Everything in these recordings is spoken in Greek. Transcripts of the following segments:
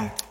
Αυτή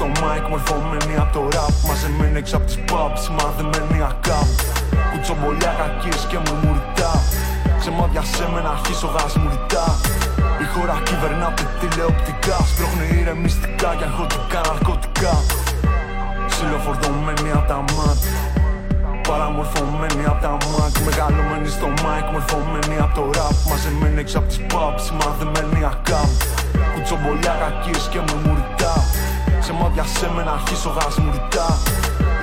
στο mic, μορφωμένη απ' το rap. Μαζεμένη έξω απ' τις pubs, σημαδεμένη αγάπη Κουτσομπολιά κακίες και μουρμουριτά Ξεμάδια σε με να αρχίσω γασμουριτά Η χώρα κυβερνάται τηλεοπτικά Σπρώχνει ηρεμιστικά για αγχωτικά ναρκωτικά. Ψιλοφορτωμένη απ' τα μάτια Παραμορφωμένη απ' τα μάτ. Μεγαλωμένη στο mic, μορφωμένη απ' το rap. Μαζεμένη έξω απ' τις pubs, σημαδεμένη ακάμ. Κουτσομπολιά κακίες και μουρμουριτά Σε μάτια σε με να αρχίσω γασμουριτά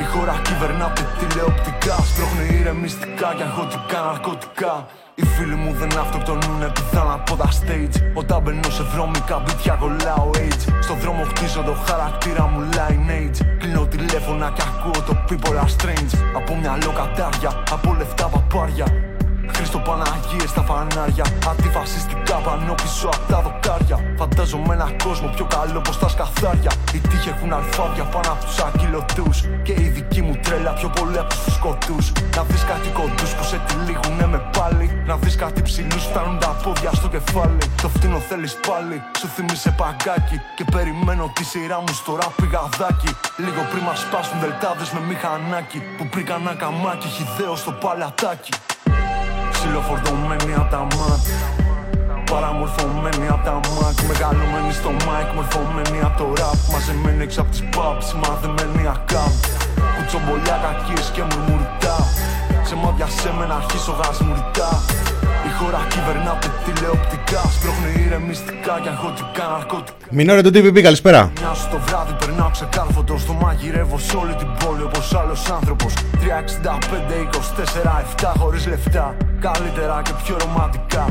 Η χώρα κυβερνάται τηλεοπτικά. Σπρώχνει ηρεμιστικά για αγχωτικά ναρκωτικά. Οι φίλοι μου δεν αυτοκτονούν πιθανά από τα stage. Όταν μπαίνω σε βρώμικα μπίτια κολλάω age. Στο δρόμο χτίζω το χαρακτήρα μου lineage Κλείνω τηλέφωνα και ακούω το people are strange. Από μυαλό κατάρια, από λεφτά παπάρια Χρήστο Παναγίες στα φανάρια. Αντιφασιστικά πάνω πίσω απ' τα δοκάρια. Φαντάζομαι ένα κόσμο πιο καλό πως τα σκαθάρια. Οι τύχοι έχουν αλφάβια πάνω απ' τους ακυλωτούς. Και η δική μου τρέλα πιο πολύ απ' τους φουσκωτούς Να δεις κάτι κοντούς που σε τυλίγουνε με πάλι. Να δεις κάτι ψηλούς φτάνουν τα πόδια στο κεφάλι. Το φτύνο θέλεις πάλι. Σου θύμισε παγκάκι Και περιμένω τη σειρά μου στο ραπ πηγαδάκι. Λίγο πριν μας σπάσουν δελτάδες με μηχανάκι. Που πρήκαν ένα καμάκι χιδαίο στο παλατάκι Ψιλοφορτωμένη απ' τα μάτια Παραμορφωμένη απ' τα μάτια Μεγαλωμένη στο mic, μορφωμένη απ' το rap. Μαζεμένη έξω απ' τις pubs, σημαδεμένη ακάμ Κουτσομπολιά κακίες και μουρμουριτά Σε μάτια σε με να αρχίσω γασμουριτά η χώρα κυβερνάται τηλεοπτικά. Σπρώχνει ηρεμιστικά για αγχωτικά ναρκωτικά. Μινόρε του TVP, καλησπέρα. μια στο βράδυ περνάω ξεκάρφωτο Στο μαγειρεύω σε όλη την πόλη όπως άλλος άνθρωπος. 365-24-7 χωρίς λεφτά. Καλύτερα και πιο ρομαντικά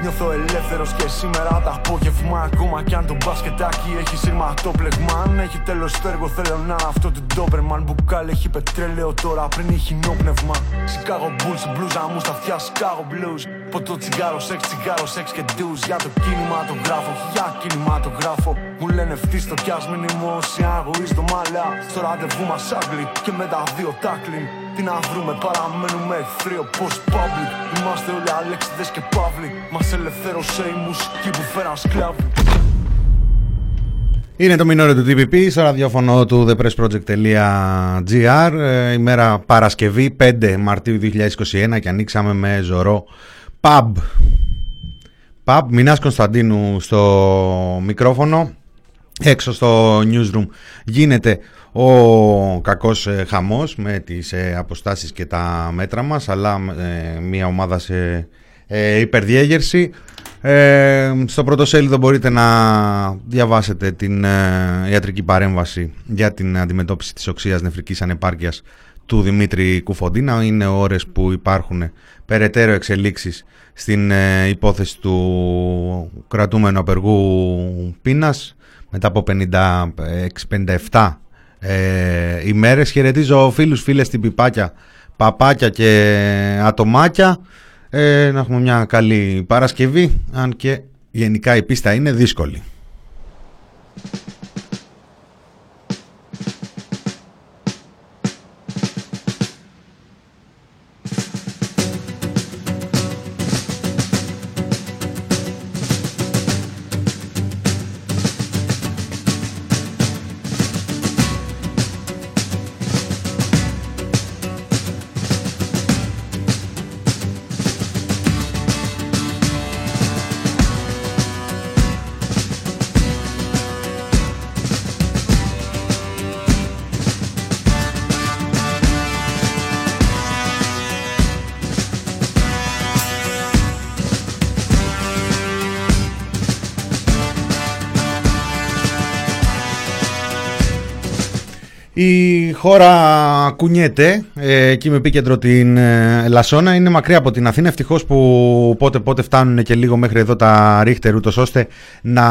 Νιώθω ελεύθερος και σήμερα το απόγευμα Ακόμα κι αν το μπασκετάκι έχει σειρματόπλεγμα Αν έχει τέλος το έργο θέλω να είναι αυτό το Doberman. Μπουκάλι έχει πετρέλαιο τώρα πριν έχει νόπνευμα. Chicago Bulls, μπλούζα μου στα αυτιά Chicago Blues. Ποτό τσιγάρο, σεξ, τσιγάρο, σεξ και ντουζ. Για το κινηματογράφο, για κινηματογράφο. Μου λένε φτύστο κι ας μην είμαι όσοι αγωγείς μάλα Στο ραντεβού μας Άγγλοι και με τα δύο τάκλιν. Τι να βρούμε, παραμένουμε εχθροί όπως public Είμαστε όλοι Αλέξιδες και Παύλοι Μας ελευθέρωσε η μουσική που φέραν σκλάβοι Είναι το μινόρε του TPP στο ραδιόφωνο του thepressproject.gr ε, ημέρα Παρασκευή 5 Μαρτίου 2021 και ανοίξαμε με ζωρό pub. Pub, Μινάς Κωνσταντίνου στο μικρόφωνο. Έξω στο newsroom γίνεται ο κακός ε, χαμός με τις ε, αποστάσεις και τα μέτρα μας αλλά ε, μια ομάδα σε ε, υπερδιέγερση. Ε, στο πρωτοσέλιδο μπορείτε να διαβάσετε την ε, ιατρική παρέμβαση για την αντιμετώπιση της οξείας νεφρικής ανεπάρκειας του Δημήτρη Κουφοντίνα. Είναι ώρες που υπάρχουν περαιτέρω εξελίξεις στην ε, υπόθεση του κρατούμενου απεργού πείνας μετά από 56-57 ε, ημέρες. Χαιρετίζω φίλους, φίλες, την πιπάκια, παπάκια και ατομάκια. Ε, να έχουμε μια καλή Παρασκευή, αν και γενικά η πίστα είναι δύσκολη. Κουνιέται ε, εκεί με επίκεντρο την ε, Λασόνα. Είναι μακριά από την Αθήνα. Ευτυχώς που πότε πότε φτάνουν και λίγο μέχρι εδώ τα ρίχτερ, ούτως ώστε να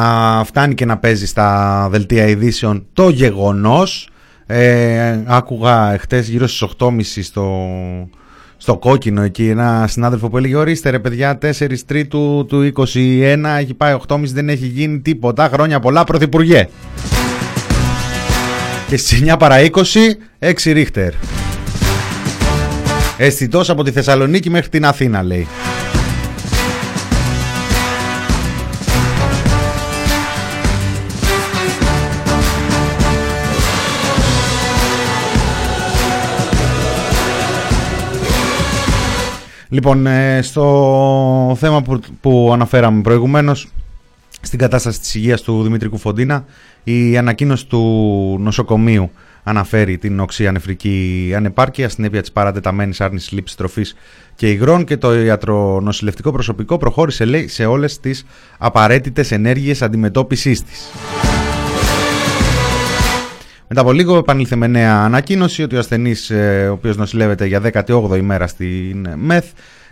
φτάνει και να παίζει στα δελτία ειδήσεων το γεγονός. Ε, άκουγα χτε γύρω στις 8.30 στο, στο κόκκινο εκεί ένα συνάδελφο που έλεγε ορίστε ρε παιδιά 4 Τρίτου του 21 έχει πάει 8.30 δεν έχει γίνει τίποτα χρόνια πολλά πρωθυπουργέ και στις 9 παρα 20 6 ρίχτερ. Αισθητός από τη Θεσσαλονίκη μέχρι την Αθήνα λέει. Λοιπόν, ε, στο θέμα που, που αναφέραμε προηγουμένως, στην κατάσταση της υγείας του Δημήτρη Κουφοντίνα, η ανακοίνωση του νοσοκομείου αναφέρει την οξύ ανεφρική ανεπάρκεια, συνέπεια της παρατεταμένης άρνησης λήψης τροφής και υγρών και το ιατρονοσηλευτικό προσωπικό προχώρησε λέει, σε όλες τις απαραίτητες ενέργειες αντιμετώπισης της. Μετά από λίγο επανήλθε με νέα ανακοίνωση ότι ο ασθενής, ε, ο οποίος νοσηλεύεται για 18η μέρα στην ΜΕΘ,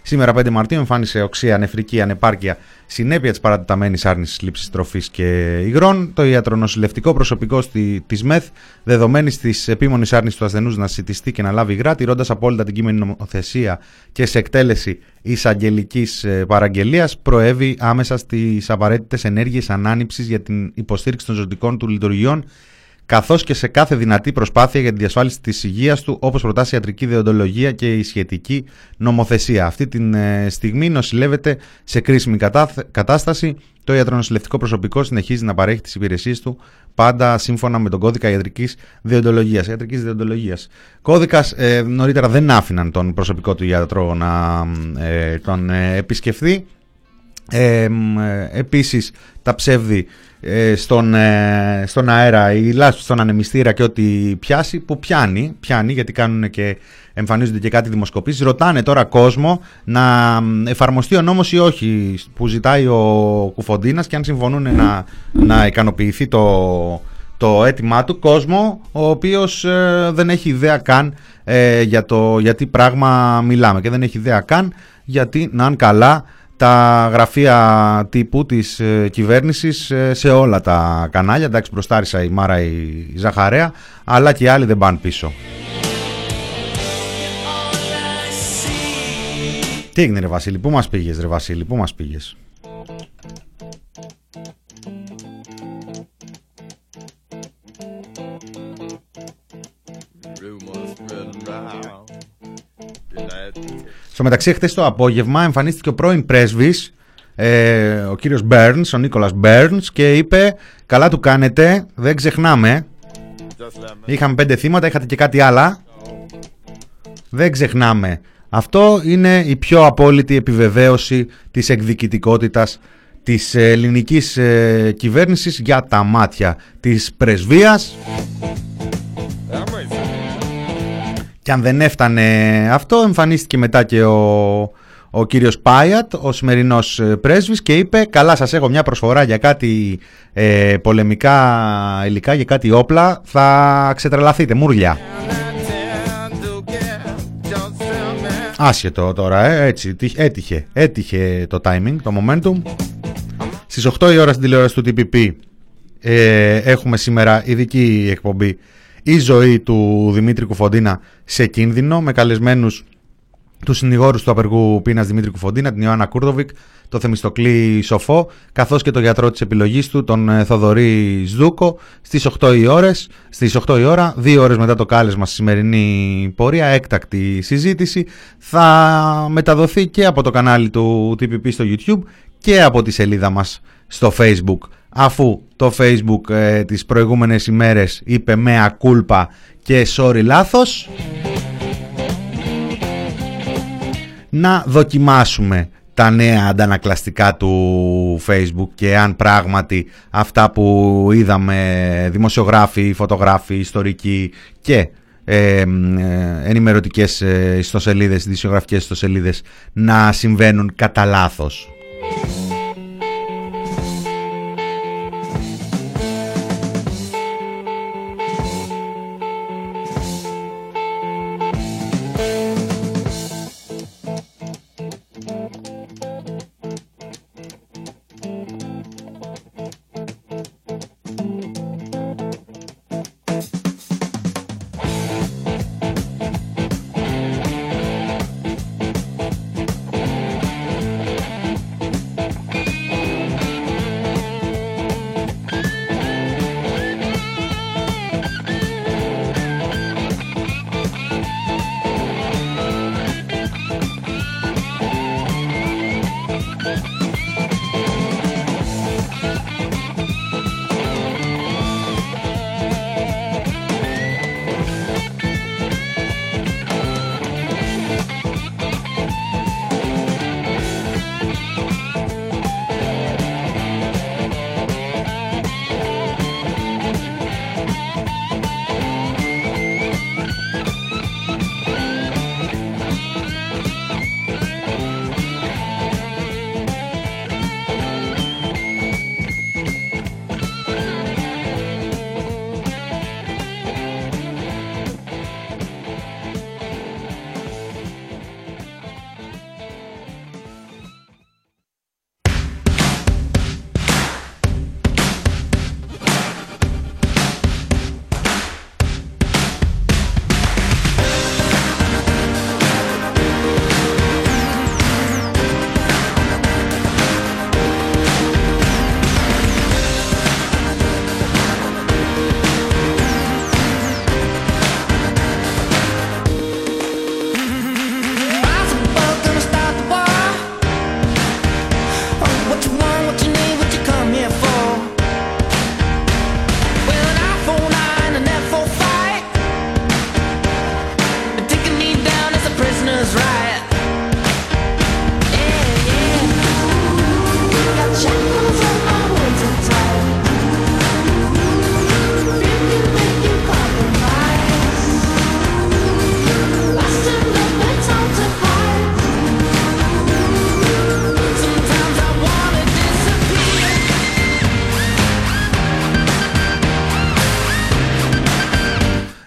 σήμερα 5 Μαρτίου εμφάνισε οξία νεφρική ανεπάρκεια συνέπεια της παρατεταμένη άρνησης λήψης τροφής και υγρών. Το ιατρονοσηλευτικό προσωπικό της ΜΕΘ, δεδομένης της επίμονης άρνησης του ασθενούς να σητιστεί και να λάβει υγρά, τηρώντας απόλυτα την κείμενη νομοθεσία και σε εκτέλεση εισαγγελικής ε, παραγγελίας, προέβη άμεσα στις απαραίτητες ενέργειες ανάνυψης για την υποστήριξη των ζωτικών του λειτουργιών καθώς και σε κάθε δυνατή προσπάθεια για τη διασφάλιση της υγείας του, όπως προτάσει η ιατρική διοντολογία και η σχετική νομοθεσία. Αυτή τη ε, στιγμή νοσηλεύεται σε κρίσιμη κατάσταση. Το ιατρονοσηλευτικό προσωπικό συνεχίζει να παρέχει τις υπηρεσίες του πάντα σύμφωνα με τον κώδικα ιατρικής διοντολογίας. Ιατρικής διοντολογίας. Κώδικας ε, νωρίτερα δεν άφηναν τον προσωπικό του ιατρό να ε, τον ε, επισκεφθεί. Ε, επίσης τα ψεύδι ε, στον, ε, στον αέρα ή λάσπη στον ανεμιστήρα και ό,τι πιάσει, που πιάνει, πιάνει γιατί κάνουν και εμφανίζονται και κάτι δημοσκοπήσεις, ρωτάνε τώρα κόσμο να εφαρμοστεί ο νόμος ή όχι που ζητάει ο Κουφοντίνας και αν συμφωνούν να, να ικανοποιηθεί το, το αίτημά του. Κόσμο ο οποίος ε, δεν έχει ιδέα καν για το γιατί πράγμα μιλάμε και δεν έχει ιδέα καν γιατί να αν καλά τα γραφεία τύπου της ε, κυβέρνησης ε, σε όλα τα κανάλια. Εντάξει, μπροστάρισα η Μάρα η Ζαχαρέα, αλλά και οι άλλοι δεν πάνε πίσω. Τι έγινε ρε Βασίλη, πού μας πήγες ρε Βασίλη, πού μας πήγες; Στο μεταξύ, χθες το απόγευμα εμφανίστηκε ο πρώην πρέσβης, ε, ο κύριος Μπέρνς, ο Νίκολας Μπέρνς, και είπε: Καλά του κάνετε, δεν ξεχνάμε. Είχαμε πέντε θύματα, είχατε και κάτι άλλα. Δεν ξεχνάμε. Αυτό είναι η πιο απόλυτη επιβεβαίωση της εκδικητικότητας της ελληνικής ε, κυβέρνησης για τα μάτια της πρεσβείας. Και αν δεν έφτανε αυτό, εμφανίστηκε μετά και ο, ο κύριος Πάιατ, ο σημερινός ε, πρέσβης και είπε «Καλά σας έχω μια προσφορά για κάτι ε, πολεμικά υλικά, για κάτι όπλα, θα ξετρελαθείτε, μουρλιά». Άσχετο τώρα, ε, έτσι, έτυχε, έτυχε το timing, το momentum. Στις 8 η ώρα στην τηλεόραση του TPP ε, έχουμε σήμερα ειδική εκπομπή η ζωή του Δημήτρη Κουφοντίνα σε κίνδυνο με καλεσμένους τους συνηγόρους του απεργού πείνας Δημήτρη Κουφοντίνα, την Ιωάννα Κούρδοβικ, το Θεμιστοκλή Σοφό, καθώς και το γιατρό της επιλογής του, τον ε, Θοδωρή Σδούκο, στις 8 η, ώρες, στις 8 η ώρα, δύο ώρες μετά το κάλεσμα στη σημερινή πορεία, έκτακτη συζήτηση, θα μεταδοθεί και από το κανάλι του TPP στο YouTube και από τη σελίδα μας στο Facebook αφού το facebook ε, τις προηγούμενες ημέρες είπε με ακούλπα και sorry λάθος να δοκιμάσουμε τα νέα αντανακλαστικά του facebook και αν πράγματι αυτά που είδαμε δημοσιογράφοι, φωτογράφοι, ιστορικοί και ε, ε, ενημερωτικές ε, ιστοσελίδες, δημοσιογραφικές ιστοσελίδες να συμβαίνουν κατά λάθος.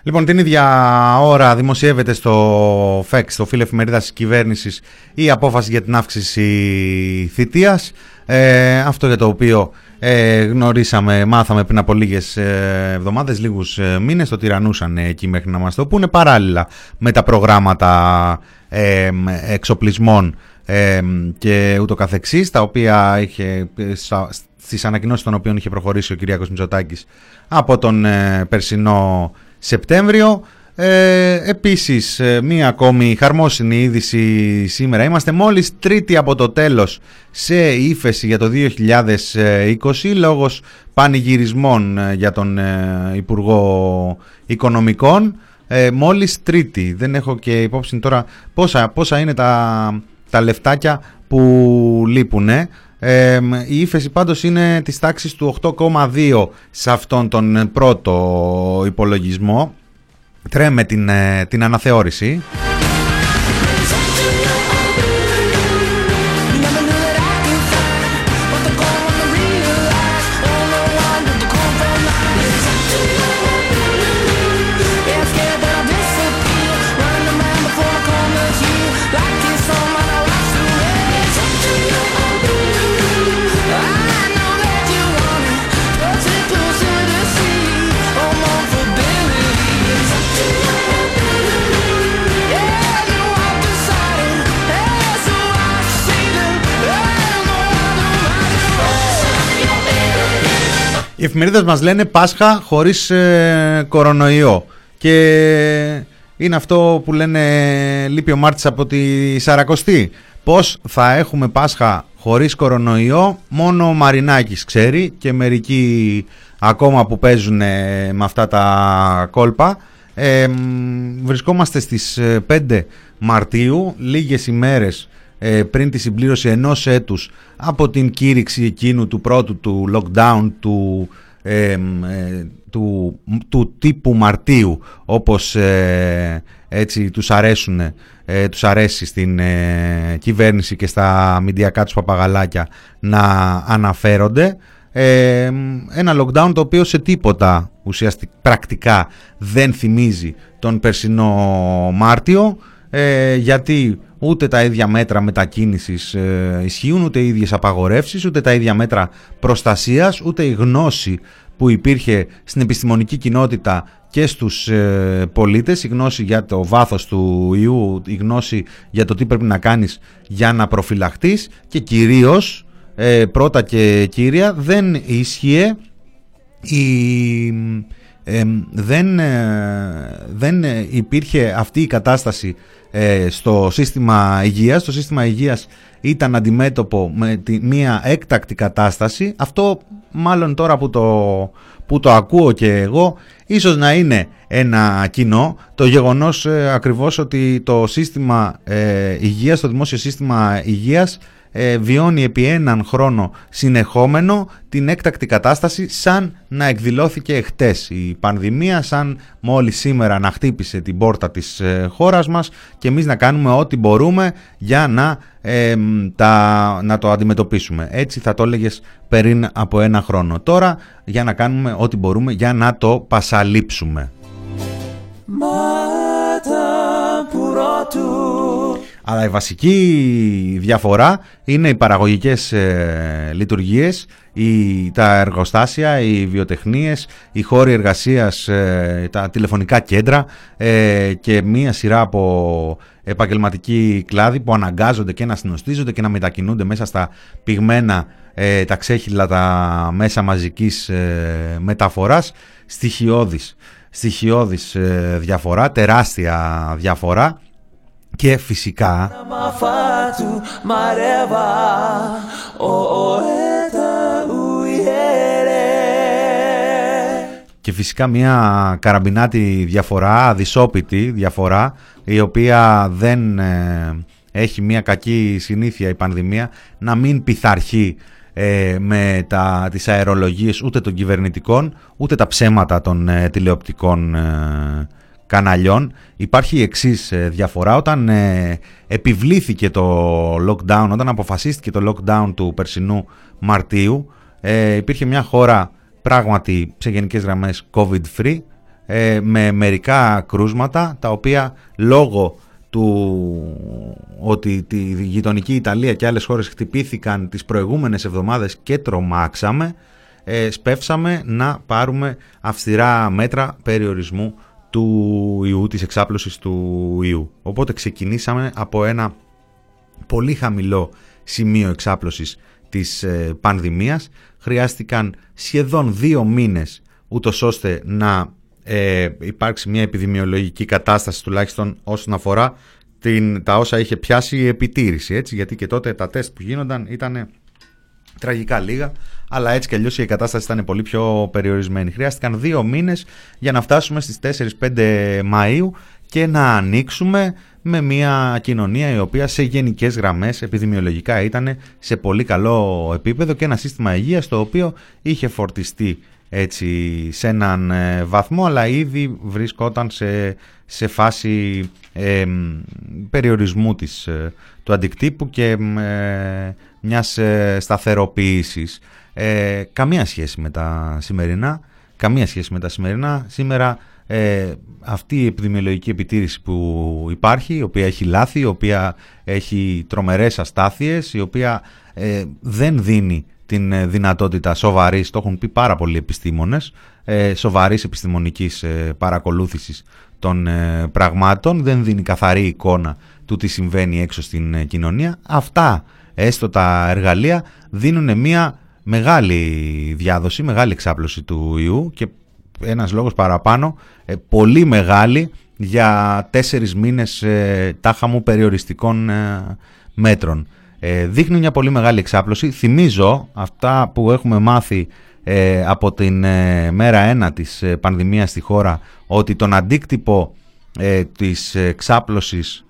Λοιπόν, την ίδια ώρα δημοσιεύεται στο FEX, στο φύλλο εφημερίδας της κυβέρνησης, η απόφαση για την αύξηση θητείας. Ε, αυτό για το οποίο ε, γνωρίσαμε, μάθαμε πριν από λίγες ε, εβδομάδες, λίγους ε, μήνες, το τυρανούσαν εκεί μέχρι να μας το πούνε, παράλληλα με τα προγράμματα ε, εξοπλισμών ε, και ούτω καθεξής, τα οποία είχε, στις ανακοινώσεις των οποίων είχε προχωρήσει ο Κυριάκος Μητσοτάκης από τον περσινό Σεπτέμβριο. Ε, επίσης, ε, μία ακόμη χαρμόσυνη είδηση σήμερα. Είμαστε μόλις τρίτη από το τέλος σε ύφεση για το 2020 λόγως πανηγυρισμών ε, για τον ε, Υπουργό Οικονομικών. Ε, μόλις τρίτη. Δεν έχω και υπόψη τώρα πόσα, πόσα είναι τα, τα λεφτάκια που λείπουν. Ε, η ύφεση πάντως είναι της τάξης του 8,2 σε αυτόν τον πρώτο υπολογισμό τρέμε την, ε, την αναθεώρηση. Οι εφημερίδες μας λένε Πάσχα χωρίς ε, κορονοϊό και είναι αυτό που λένε λείπει ο Μάρτης από τη Σαρακοστή. Πώς θα έχουμε Πάσχα χωρίς κορονοϊό μόνο ο Μαρινάκης ξέρει και μερικοί ακόμα που παίζουν με αυτά τα κόλπα. Ε, βρισκόμαστε στις 5 ε, Μαρτίου, λίγες ημέρες ε, πριν τη συμπλήρωση ενός έτους από την κήρυξη εκείνου του πρώτου του lockdown του, ε, ε, του, του τύπου Μαρτίου όπως έτσι τους αρέσουν τους αρέσει στην κυβέρνηση και στα μηντιακά τους παπαγαλάκια να αναφέρονται. Ένα lockdown το οποίο σε τίποτα ουσιαστικά πρακτικά δεν θυμίζει τον περσινό Μάρτιο γιατί ούτε τα ίδια μέτρα μετακίνησης ε, ισχύουν, ούτε οι ίδιες απαγορεύσεις, ούτε τα ίδια μέτρα προστασίας, ούτε η γνώση που υπήρχε στην επιστημονική κοινότητα και στους ε, πολίτες, η γνώση για το βάθος του ιού, η γνώση για το τι πρέπει να κάνεις για να προφυλαχτείς και κυρίως, ε, πρώτα και κύρια, δεν ίσχυε η... δεν, δεν υπήρχε αυτή η κατάσταση ε, στο σύστημα υγείας. Το σύστημα υγείας ήταν αντιμέτωπο με τη, μια έκτακτη κατάσταση. Αυτό μάλλον τώρα που το, που το ακούω και εγώ ίσως να είναι ένα κοινό το γεγονός ε, ακριβώς ότι το σύστημα ε, υγείας, το δημόσιο σύστημα υγείας ε, βιώνει επί έναν χρόνο συνεχόμενο την έκτακτη κατάσταση σαν να εκδηλώθηκε χτες η πανδημία, σαν μόλις σήμερα να χτύπησε την πόρτα της ε, χώρας μας και εμείς να κάνουμε ό,τι μπορούμε για να, ε, τα, να το αντιμετωπίσουμε. Έτσι θα το έλεγες πριν από ένα χρόνο. Τώρα για να κάνουμε ό,τι μπορούμε για να το πασαλείψουμε. Αλλά η βασική διαφορά είναι οι παραγωγικές ε, λειτουργίες, οι, τα εργοστάσια, οι βιοτεχνίες, οι χώροι εργασίας, ε, τα τηλεφωνικά κέντρα ε, και μία σειρά από επαγγελματικοί κλάδοι που αναγκάζονται και να συνοστίζονται και να μετακινούνται μέσα στα πυγμένα ε, τα ξέχυλα τα μέσα μαζικής μεταφοράς. Στοιχειώδης, στοιχειώδης διαφορά, τεράστια διαφορά και φυσικά και φυσικά μια καραμπινάτη διαφορά, αδυσόπιτη διαφορά η οποία δεν ε, έχει μια κακή συνήθεια η πανδημία να μην πειθαρχεί ε, με τα, τις αερολογίες ούτε των κυβερνητικών ούτε τα ψέματα των ε, τηλεοπτικών καναλιών. Υπάρχει η εξής ε, διαφορά. Όταν ε, επιβλήθηκε το lockdown, όταν αποφασίστηκε το lockdown του περσινού Μαρτίου ε, υπήρχε μια χώρα πράγματι σε γενικές γραμμές COVID free ε, με μερικά κρούσματα τα οποία λόγω του ότι τη γειτονική Ιταλία και άλλες χώρες χτυπήθηκαν τις προηγούμενες εβδομάδες και τρομάξαμε ε, σπεύσαμε να πάρουμε αυστηρά μέτρα περιορισμού του ιού, της εξάπλωσης του ιού. Οπότε ξεκινήσαμε από ένα πολύ χαμηλό σημείο εξάπλωσης της ε, πανδημίας. Χρειάστηκαν σχεδόν δύο μήνες ούτως ώστε να ε, υπάρξει μια επιδημιολογική κατάσταση τουλάχιστον όσον αφορά την, τα όσα είχε πιάσει η επιτήρηση. Έτσι, γιατί και τότε τα τεστ που γίνονταν ήταν τραγικά λίγα, αλλά έτσι κι αλλιώς η κατάσταση ήταν πολύ πιο περιορισμένη. Χρειάστηκαν δύο μήνες για να φτάσουμε στις 4-5 Μαου και να ανοίξουμε με μια κοινωνία η οποία σε γενικές γραμμές επιδημιολογικά ήταν σε πολύ καλό επίπεδο και ένα σύστημα υγείας το οποίο είχε φορτιστεί έτσι σε έναν ε, βαθμό αλλά ήδη βρισκόταν σε, σε φάση ε, περιορισμού της, ε, του αντικτύπου και ε, μιας σταθεροποίησης. καμία σχέση με τα σημερινά. Καμία σχέση με τα σημερινά. Σήμερα αυτή η επιδημιολογική επιτήρηση που υπάρχει, η οποία έχει λάθη, η οποία έχει τρομερές αστάθειες, η οποία δεν δίνει την ε, δυνατότητα σοβαρής, το έχουν πει πάρα πολλοί επιστήμονες, ε, σοβαρής επιστημονικής ε, παρακολούθησης των ε, πραγμάτων, δεν δίνει καθαρή εικόνα του τι συμβαίνει έξω στην κοινωνία. Αυτά, έστω τα εργαλεία, δίνουν μια μεγάλη διάδοση, μεγάλη εξάπλωση του ιού και ένας λόγος παραπάνω, πολύ μεγάλη για τέσσερις μήνες τάχα μου περιοριστικών μέτρων. Ε, δείχνει μια πολύ μεγάλη εξάπλωση. Θυμίζω αυτά που έχουμε μάθει ε, από την ε, μέρα 1 της ε, πανδημίας στη χώρα ότι τον αντίκτυπο της εξάπλωσης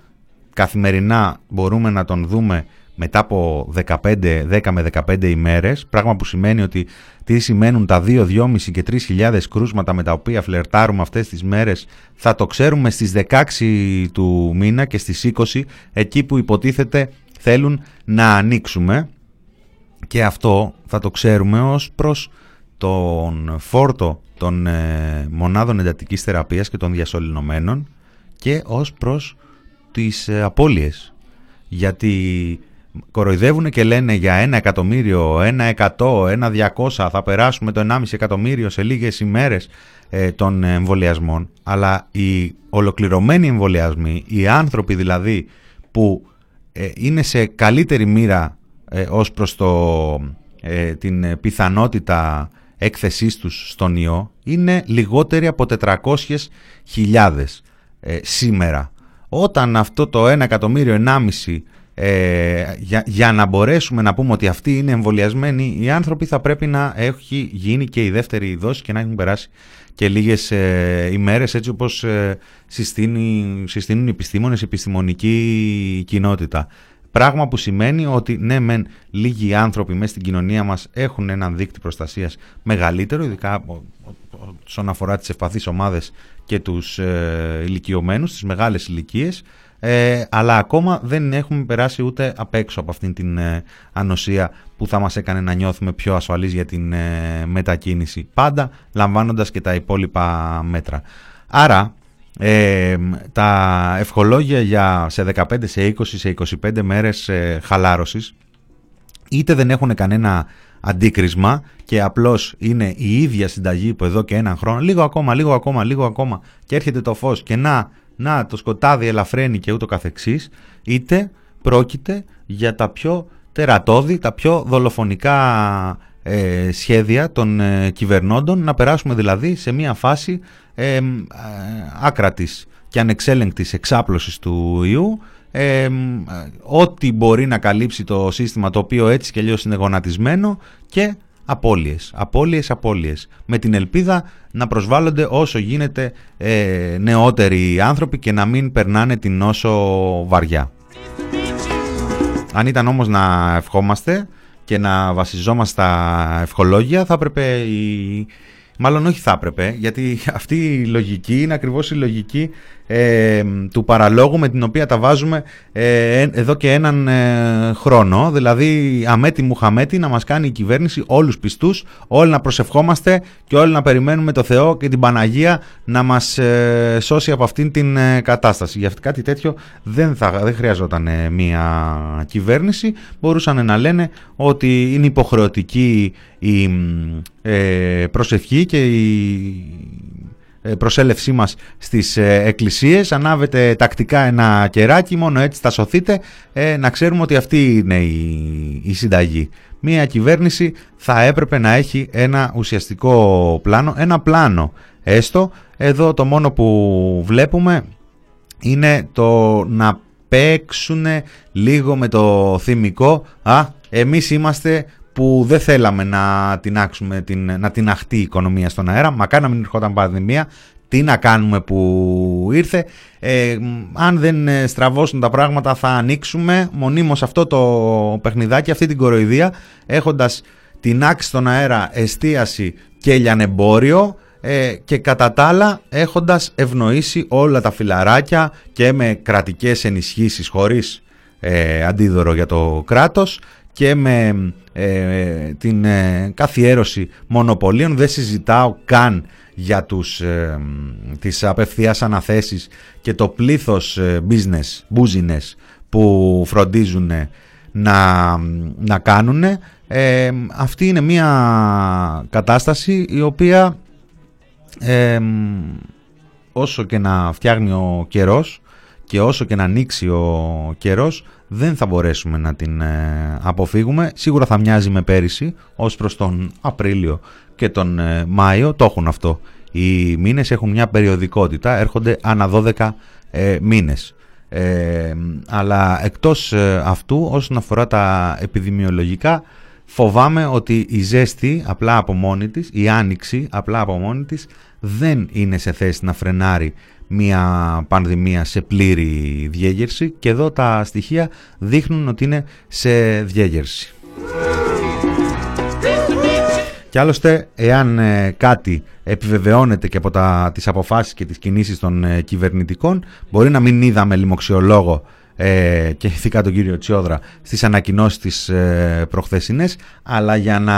καθημερινά μπορούμε να τον δούμε μετά από 15, 10 με 15 ημέρες, πράγμα που σημαίνει ότι τι σημαίνουν τα 2, 2,5 και 3 κρούσματα με τα οποία φλερτάρουμε αυτές τις μέρες θα το ξέρουμε στις 16 του μήνα και στις 20 εκεί που υποτίθεται θέλουν να ανοίξουμε και αυτό θα το ξέρουμε ως προς τον φόρτο των ε, μονάδων εντατικής θεραπείας και των διασωληνωμένων και ως προς τις ε, απώλειες. Γιατί κοροϊδεύουν και λένε για ένα εκατομμύριο, ένα εκατό, ένα διακόσα θα περάσουμε το 1,5 εκατομμύριο σε λίγες ημέρες ε, των εμβολιασμών αλλά οι ολοκληρωμένοι εμβολιασμοί, οι άνθρωποι δηλαδή που ε, είναι σε καλύτερη μοίρα ε, ως προς το, ε, την πιθανότητα έκθεσής τους στον ιό είναι λιγότεροι από 400.000 ε, σήμερα. Όταν αυτό το 1 εκατομμύριο, 1,5 ε, για, για να μπορέσουμε να πούμε ότι αυτοί είναι εμβολιασμένοι οι άνθρωποι θα πρέπει να έχει γίνει και η δεύτερη δόση και να έχουν περάσει και λίγες ε, ημέρες έτσι όπως ε, συστήνει, συστήνουν οι επιστήμονες, η επιστημονική κοινότητα. Πράγμα που σημαίνει ότι ναι μεν λίγοι άνθρωποι μέσα στην κοινωνία μας έχουν έναν δίκτυο προστασίας μεγαλύτερο, ειδικά όσον αφορά τις ευπαθείς ομάδες και τους ε, ηλικιωμένους, τις μεγάλες ηλικίες, ε, αλλά ακόμα δεν έχουμε περάσει ούτε απ' έξω από αυτήν την ε, ανοσία που θα μας έκανε να νιώθουμε πιο ασφαλείς για την ε, μετακίνηση. Πάντα λαμβάνοντας και τα υπόλοιπα μέτρα. Άρα ε, τα ευχολόγια για σε 15, σε 20, σε 25 μέρες ε, χαλάρωσης είτε δεν έχουν κανένα αντίκρισμα και απλώς είναι η ίδια συνταγή που εδώ και έναν χρόνο λίγο ακόμα, λίγο ακόμα, λίγο ακόμα και έρχεται το φως και να να το σκοτάδι ελαφραίνει και ούτω καθεξής, είτε πρόκειται για τα πιο τερατώδη, τα πιο δολοφονικά ε, σχέδια των ε, κυβερνώντων, να περάσουμε δηλαδή σε μια φάση ε, ε, άκρατης και ανεξέλεγκτης εξάπλωσης του ιού, ε, ό,τι μπορεί να καλύψει το σύστημα το οποίο έτσι και αλλιώς είναι γονατισμένο και απώλειες, απώλειες, απώλειες. Με την ελπίδα να προσβάλλονται όσο γίνεται ε, νεότεροι άνθρωποι και να μην περνάνε την νόσο βαριά. Αν ήταν όμως να ευχόμαστε και να βασιζόμαστε στα ευχολόγια θα έπρεπε η... Μάλλον όχι θα έπρεπε, γιατί αυτή η λογική είναι ακριβώς η λογική ε, του παραλόγου με την οποία τα βάζουμε ε, εδώ και έναν ε, χρόνο. Δηλαδή αμέτη μου χαμέτη να μας κάνει η κυβέρνηση όλους πιστούς, όλοι να προσευχόμαστε και όλοι να περιμένουμε το Θεό και την Παναγία να μας σώσει από αυτήν την κατάσταση. Για κάτι τέτοιο δεν, θα, δεν χρειαζόταν μία κυβέρνηση. Μπορούσαν να λένε ότι είναι υποχρεωτική η προσευχή και η ε, προσέλευσή μας στις ε, εκκλησίες. Ανάβετε τακτικά ένα κεράκι μόνο έτσι θα σωθείτε. Ε, να ξέρουμε ότι αυτή είναι η, η συνταγή. Μια κυβέρνηση θα έπρεπε να έχει ένα ουσιαστικό πλάνο ένα πλάνο έστω. Εδώ το μόνο που βλέπουμε είναι το να παίξουν λίγο με το θυμικό. Α εμείς είμαστε που δεν θέλαμε να την, την, να την αχτεί η οικονομία στον αέρα. Μακάρι να μην ερχόταν πανδημία. Τι να κάνουμε που ήρθε. Ε, αν δεν ε, στραβώσουν τα πράγματα θα ανοίξουμε μονίμως αυτό το παιχνιδάκι, αυτή την κοροϊδία έχοντας την άξη στον αέρα εστίαση και λιανεμπόριο ε, και κατά τα άλλα έχοντας ευνοήσει όλα τα φιλαράκια και με κρατικές ενισχύσεις χωρίς ε, αντίδωρο για το κράτος και με ε, την ε, καθιέρωση μονοπωλίων. Δεν συζητάω καν για τους, ε, τις απευθείας αναθέσεις και το πλήθος ε, business, business που φροντίζουν να, να κάνουν. Ε, αυτή είναι μια κατάσταση η οποία όσο και να φτιάχνει ο καιρός και όσο και να ανοίξει ο καιρός δεν θα μπορέσουμε να την ε, αποφύγουμε. Σίγουρα θα μοιάζει με πέρυσι ως προς τον Απρίλιο και τον ε, Μάιο. Το έχουν αυτό. Οι μήνες έχουν μια περιοδικότητα, έρχονται ανά 12 ε, μήνες. αλλά εκτός αυτού όσον αφορά τα επιδημιολογικά φοβάμαι ότι η ζέστη απλά από μόνη της, η άνοιξη απλά από μόνη της δεν είναι σε θέση να φρενάρει μια πανδημία σε πλήρη διέγερση και εδώ τα στοιχεία δείχνουν ότι είναι σε διέγερση. Και άλλωστε, εάν ε, κάτι επιβεβαιώνεται και από τα, τις αποφάσεις και τις κινήσεις των ε, κυβερνητικών, μπορεί να μην είδαμε λοιμοξιολόγο ε, και ειδικά τον κύριο Τσιόδρα στις ανακοινώσεις της ε, προχθεσινές, αλλά για να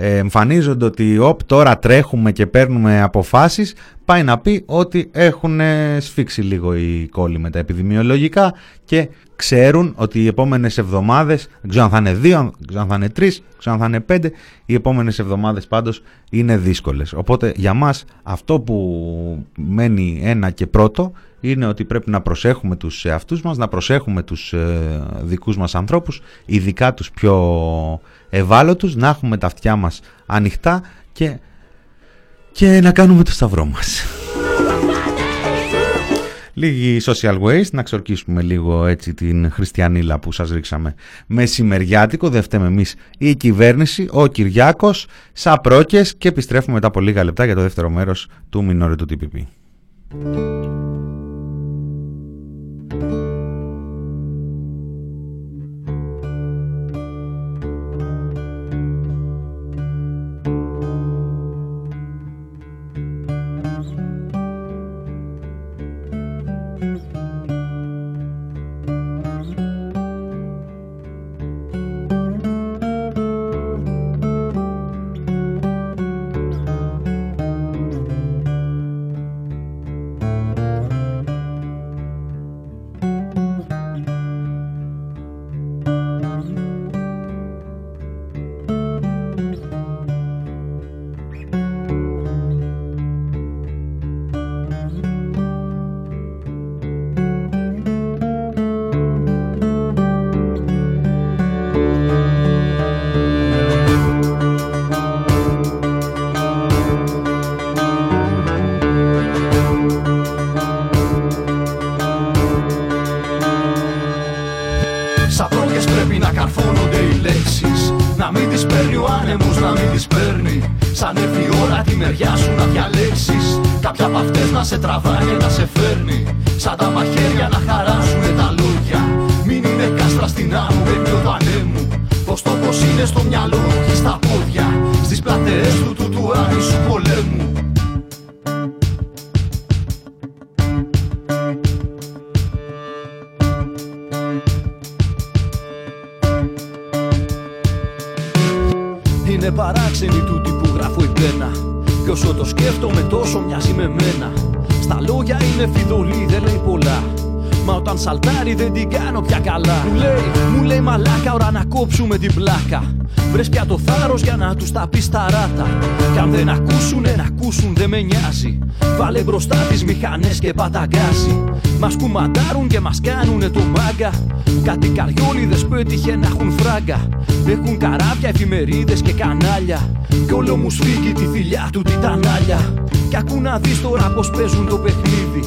εμφανίζονται ότι όπ, τώρα τρέχουμε και παίρνουμε αποφάσεις πάει να πει ότι έχουν σφίξει λίγο οι κόλλοι με τα επιδημιολογικά και ξέρουν ότι οι επόμενες εβδομάδες, δεν ξέρω αν θα είναι δύο, δεν ξέρω αν θα είναι τρεις, δεν ξέρω αν θα είναι πέντε, οι επόμενες εβδομάδες πάντως είναι δύσκολες. Οπότε για μας αυτό που μένει ένα και πρώτο είναι ότι πρέπει να προσέχουμε τους εαυτούς μας, να προσέχουμε τους ε, δικούς μας ανθρώπους, ειδικά τους πιο ευάλωτους, να έχουμε τα αυτιά μας ανοιχτά και, και να κάνουμε το σταυρό μας. Λίγη social waste, να ξορκίσουμε λίγο έτσι την χριστιανίλα που σας ρίξαμε μεσημεριάτικο, δεν φταίμε εμείς η κυβέρνηση, ο Κυριάκος, πρόκες και επιστρέφουμε μετά από λίγα λεπτά για το δεύτερο μέρος του μινόρου του TPP. Είναι παράξενη τούτη που γράφω η πένα Κι όσο το σκέφτομαι τόσο μοιάζει με μένα. Στα λόγια είναι φιδωλή δεν λέει πολλά. Μα όταν σαλτάρει δεν την κάνω πια καλά. Μου λέει, μου λέει μαλάκα ώρα να κόψουμε την πλάκα. Βρες πια το θάρρος για να τους τα πεις στα ράτα. Κι αν δεν ακούσουνε να ακούσουν δεν με νοιάζει. Βάλε μπροστά τις μηχανές και παταγκάζει Μας κουμαντάρουν και μας κάνουνε το μάγκα. Κάτι καριόλιδες που έτυχε να έχουν φράγκα. Έχουν καράβια, εφημερίδες και κανάλια. Κι όλο μου σφίγγει τη θηλιά του τιτανάλια Κι ακού να δεις τώρα πως παίζουν το παιχνίδι.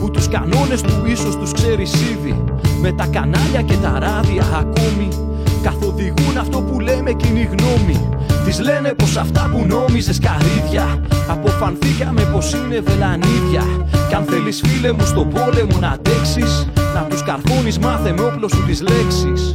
Που τους κανόνες του ίσως τους ξέρεις ήδη. Με τα κανάλια και τα ράδια ακόμη Καθοδηγούν αυτό που λέμε κοινή γνώμη Τις λένε πως αυτά που νόμιζες καρύδια Αποφανθήκαμε πως είναι βελανίδια. Κι αν θέλεις φίλε μου στο πόλεμο να αντέξεις Να τους καρφώνεις μάθε με όπλο σου τις λέξεις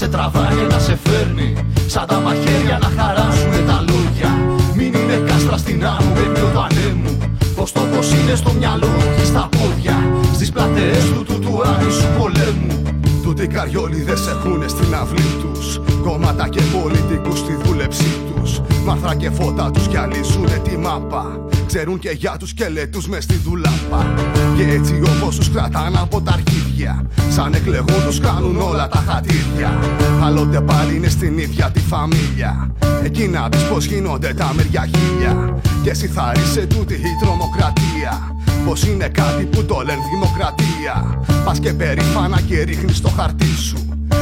σε τραβάει και να σε φέρνει. Σαν τα μαχαίρια να χαράσουνε τα λόγια Μην είναι κάστρα στην άμμο, με του ανέμου Πως το πως είναι στο μυαλό και στα πόδια. Στις πλατεές του του του άνισου πολέμου. Τούτοι καριόλιδες έχουνε στην αυλή τους. Κόμματα και πολιτικούς στη δούλεψή τους. Μάθρα και φώτα τους γυαλίζουνε τη μάπα Ξέρουν και για τους σκελετούς μες στη δουλάπα. Και έτσι όπως τους κρατάνε από τα αρχίδια Σαν εκλεγούν τους κάνουν όλα τα χατήρια. Άλλοτε πάλι είναι στην ίδια τη φαμίλια. Εκεί να δεις πως γίνονται τα μεριά χίλια. Και εσύ θα ρίσε τούτη η τρομοκρατία. Πως είναι κάτι που το λένε δημοκρατία. Πας και περήφανα και ρίχνεις το χαρτί σου.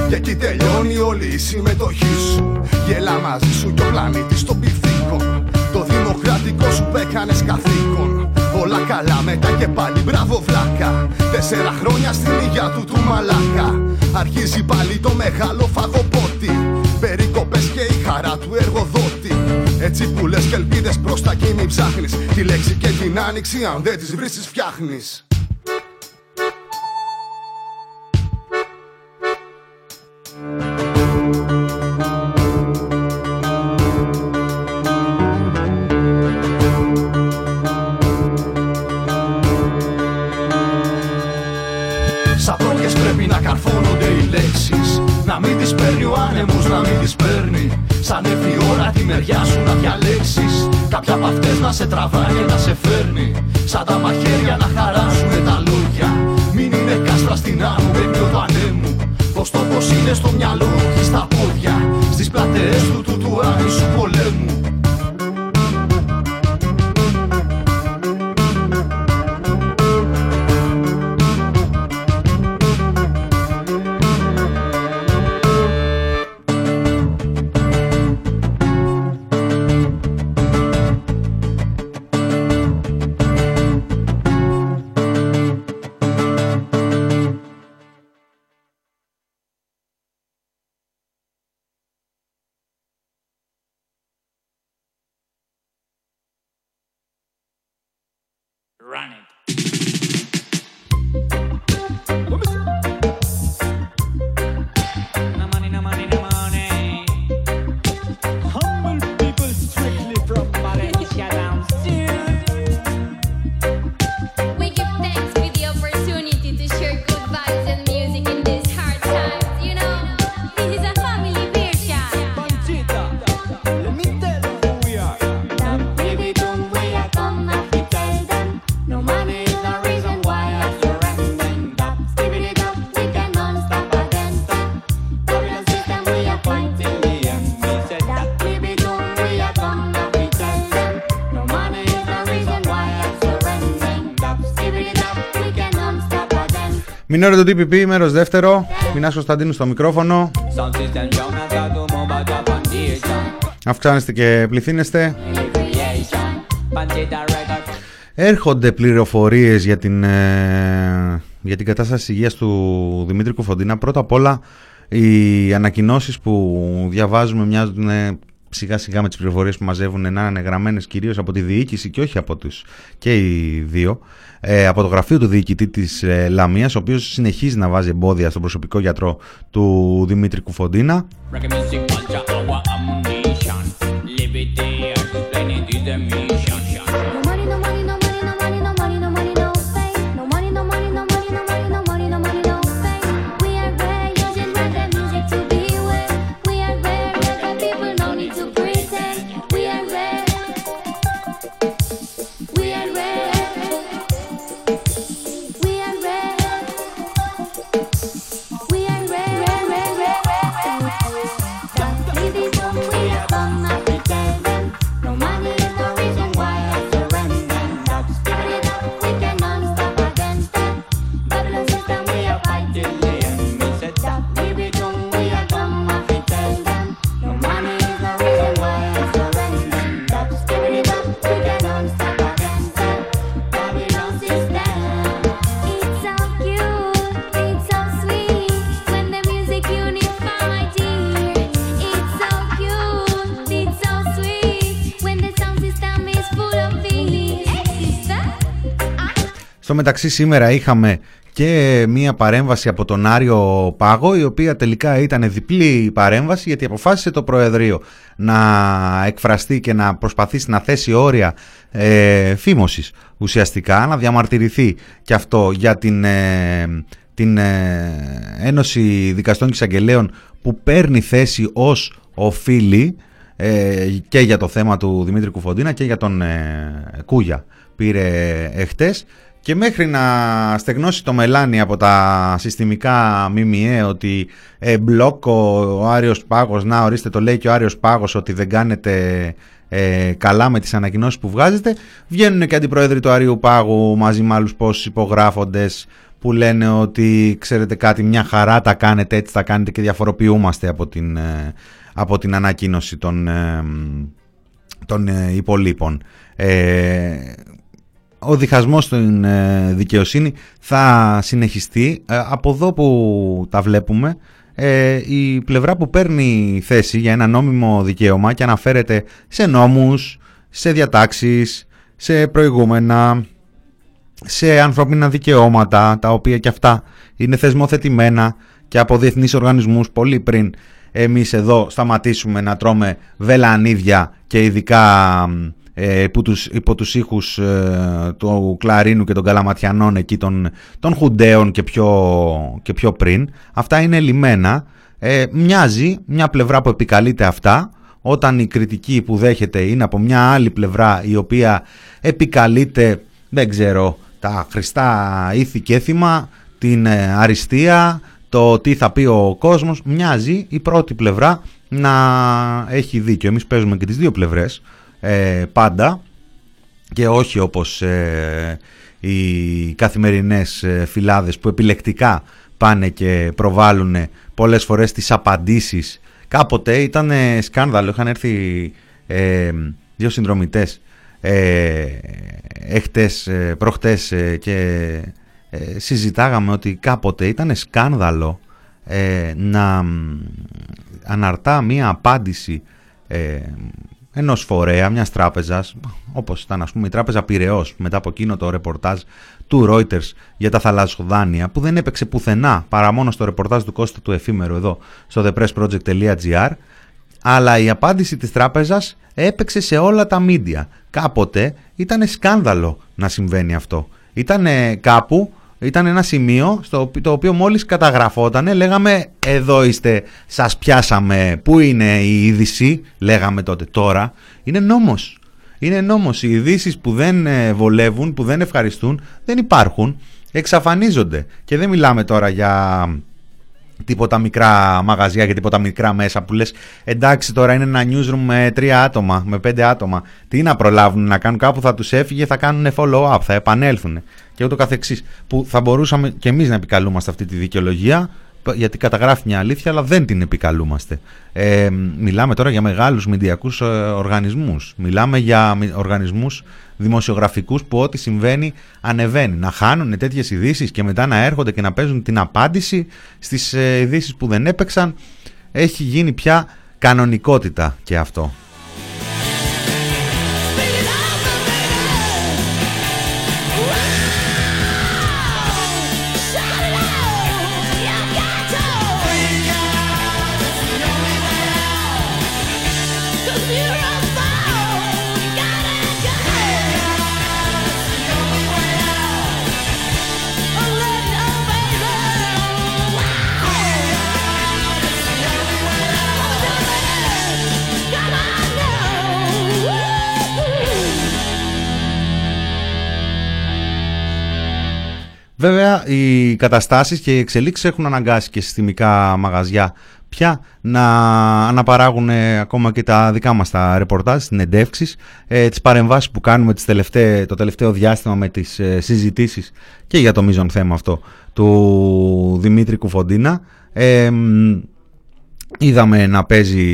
Και εκεί τελειώνει όλη η συμμετοχή σου. Γελά μαζί σου και ο πλανήτης των πυθίκων Το δημοκρατικό σου πέκανες καθήκον. Όλα καλά μετά και πάλι μπράβο βλάκα. Τέσσερα χρόνια στην υγειά του του μαλάκα. Αρχίζει πάλι το μεγάλο φαγοπότη. Περικοπές και η χαρά του εργοδότη. Έτσι που λες και ελπίδες προς τα εκεί μην ψάχνεις. Τη λέξη και την άνοιξη αν δεν τις βρεις τις φτιάχνεις μην τις παίρνει ο άνεμος, να μην τις παίρνει Σαν έρθει η ώρα τη μεριά σου να διαλέξεις Κάποια από αυτές να σε τραβάει και να σε φέρνει Σαν τα μαχαίρια να χαράσουνε τα λόγια Μην είναι κάστρα στην άμμο, με του ανέμου Πως το πως είναι στο μυαλό και στα πόδια Στις πλατεές του του του άνισου πολέμου running. Against Μινόρε το TPP, μέρος δεύτερο. Μινάς Κωνσταντίνου στο μικρόφωνο. Sound system down and got to move out your foundation. Αυξάνεστε και πληθύνεστε. Creation. Panchita record. Έρχονται πληροφορίες για την, ε, για την κατάσταση υγείας του Δημήτρη Κουφοντίνα. Πρώτα απ' όλα οι ανακοινώσεις που διαβάζουμε μοιάζουν ε, σιγά σιγά με τις πληροφορίες που μαζεύουν να είναι γραμμένες κυρίως από τη διοίκηση και όχι από τους και οι δύο ε, από το γραφείο του διοικητή της ε, Λαμίας ο οποίος συνεχίζει να βάζει εμπόδια στον προσωπικό γιατρό του Δημήτρη Κουφοντίνα. Reggae music culture, μεταξύ σήμερα είχαμε και μία παρέμβαση από τον Άριο Πάγο η οποία τελικά ήταν διπλή παρέμβαση γιατί αποφάσισε το Προεδρείο να εκφραστεί και να προσπαθήσει να θέσει όρια ε, φήμωσης ουσιαστικά να διαμαρτυρηθεί και αυτό για την, ε, την ε, Ένωση Δικαστών και Εισαγγελέων που παίρνει θέση ως οφείλει ε, και για το θέμα του Δημήτρη Κουφοντίνα και για τον ε, Κούγια πήρε εχτες και μέχρι να στεγνώσει το μελάνι από τα συστημικά ΜΜΕ ότι ε, μπλοκ ο, ο Άριος Πάγος, να ορίστε το λέει και ο Άριος Πάγος ότι δεν κάνετε ε, καλά με τις ανακοινώσεις που βγάζετε βγαίνουν και αντιπρόεδροι του Άριου Πάγου μαζί με άλλους πόσους υπογράφοντες που λένε ότι ξέρετε κάτι μια χαρά τα κάνετε έτσι τα κάνετε και διαφοροποιούμαστε από την, ε, από την ανακοίνωση των, ε, των ε, υπολείπων. Ε, ο διχασμός στην ε, δικαιοσύνη θα συνεχιστεί. Ε, από εδώ που τα βλέπουμε ε, η πλευρά που παίρνει θέση για ένα νόμιμο δικαίωμα και αναφέρεται σε νόμους, σε διατάξεις, σε προηγούμενα, σε ανθρώπινα δικαιώματα τα οποία και αυτά είναι θεσμοθετημένα και από διεθνείς οργανισμούς πολύ πριν εμείς εδώ σταματήσουμε να τρώμε βελανίδια και ειδικά ε, υπό, τους, υπό τους ήχους ε, του Κλαρίνου και των Καλαματιανών εκεί των, των Χουντέων και πιο, και πιο πριν. Αυτά είναι λιμένα. Ε, μοιάζει μια πλευρά που επικαλείται αυτά όταν η κριτική που δέχεται είναι από μια άλλη πλευρά η οποία επικαλείται, δεν ξέρω, τα χρηστά ήθη και έθιμα, την ε, αριστεία, το τι θα πει ο κόσμος, μοιάζει η πρώτη πλευρά να έχει δίκιο. Εμείς παίζουμε και τις δύο πλευρές ε, πάντα και όχι όπως ε, οι καθημερινές ε, φυλάδες που επιλεκτικά πάνε και προβάλλουν πολλές φορές τις απαντήσεις. Κάποτε ήταν σκάνδαλο, είχαν έρθει ε, δύο συνδρομητές ε, έχτες, ε, προχτές ε, και ε, συζητάγαμε ότι κάποτε ήταν σκάνδαλο ε, να μ, αναρτά μία απάντηση ε, ενός φορέα, μιας τράπεζας, όπως ήταν ας πούμε η τράπεζα Πυραιός, μετά από εκείνο το ρεπορτάζ του Reuters για τα θαλασσοδάνεια, που δεν έπαιξε πουθενά παρά μόνο στο ρεπορτάζ του Κώστα του Εφήμερου εδώ στο thepressproject.gr, αλλά η απάντηση της τράπεζας έπαιξε σε όλα τα μίντια. Κάποτε ήταν σκάνδαλο να συμβαίνει αυτό. Ήταν κάπου, ήταν ένα σημείο στο οποίο- το οποίο μόλις καταγραφόταν λέγαμε εδώ είστε, σας πιάσαμε, πού είναι η είδηση, λέγαμε τότε τώρα. Είναι νόμος. Είναι νόμος. Οι ειδήσεις που δεν ε, βολεύουν, που δεν ευχαριστούν, δεν υπάρχουν. Εξαφανίζονται. Και δεν μιλάμε τώρα για τίποτα μικρά μαγαζιά και τίποτα μικρά μέσα που λες εντάξει τώρα είναι ένα newsroom με τρία άτομα, με πέντε άτομα. Τι να προλάβουν να κάνουν κάπου θα τους έφυγε θα κάνουν follow up, θα επανέλθουν και ούτω καθεξής. Που θα μπορούσαμε και εμείς να επικαλούμαστε αυτή τη δικαιολογία γιατί καταγράφει μια αλήθεια αλλά δεν την επικαλούμαστε. Ε, μιλάμε τώρα για μεγάλους μηντιακούς ε, οργανισμούς. Μιλάμε για μη- οργανισμούς δημοσιογραφικούς που ό,τι συμβαίνει ανεβαίνει. Να χάνουν τέτοιες ειδήσεις και μετά να έρχονται και να παίζουν την απάντηση στις ε, ειδήσεις που δεν έπαιξαν. Έχει γίνει πια κανονικότητα και αυτό. Βέβαια, οι καταστάσεις και οι εξελίξεις έχουν αναγκάσει και συστημικά μαγαζιά πια να αναπαράγουν ε, ακόμα και τα δικά μας τα ρεπορτάζ, τις συνεντεύξεις, ε, τις παρεμβάσεις που κάνουμε τις τελευταίε, το τελευταίο διάστημα με τις ε, συζητήσεις και για το μείζον θέμα αυτό του Δημήτρη Κουφοντίνα. Ε, Είδαμε να, παίζει,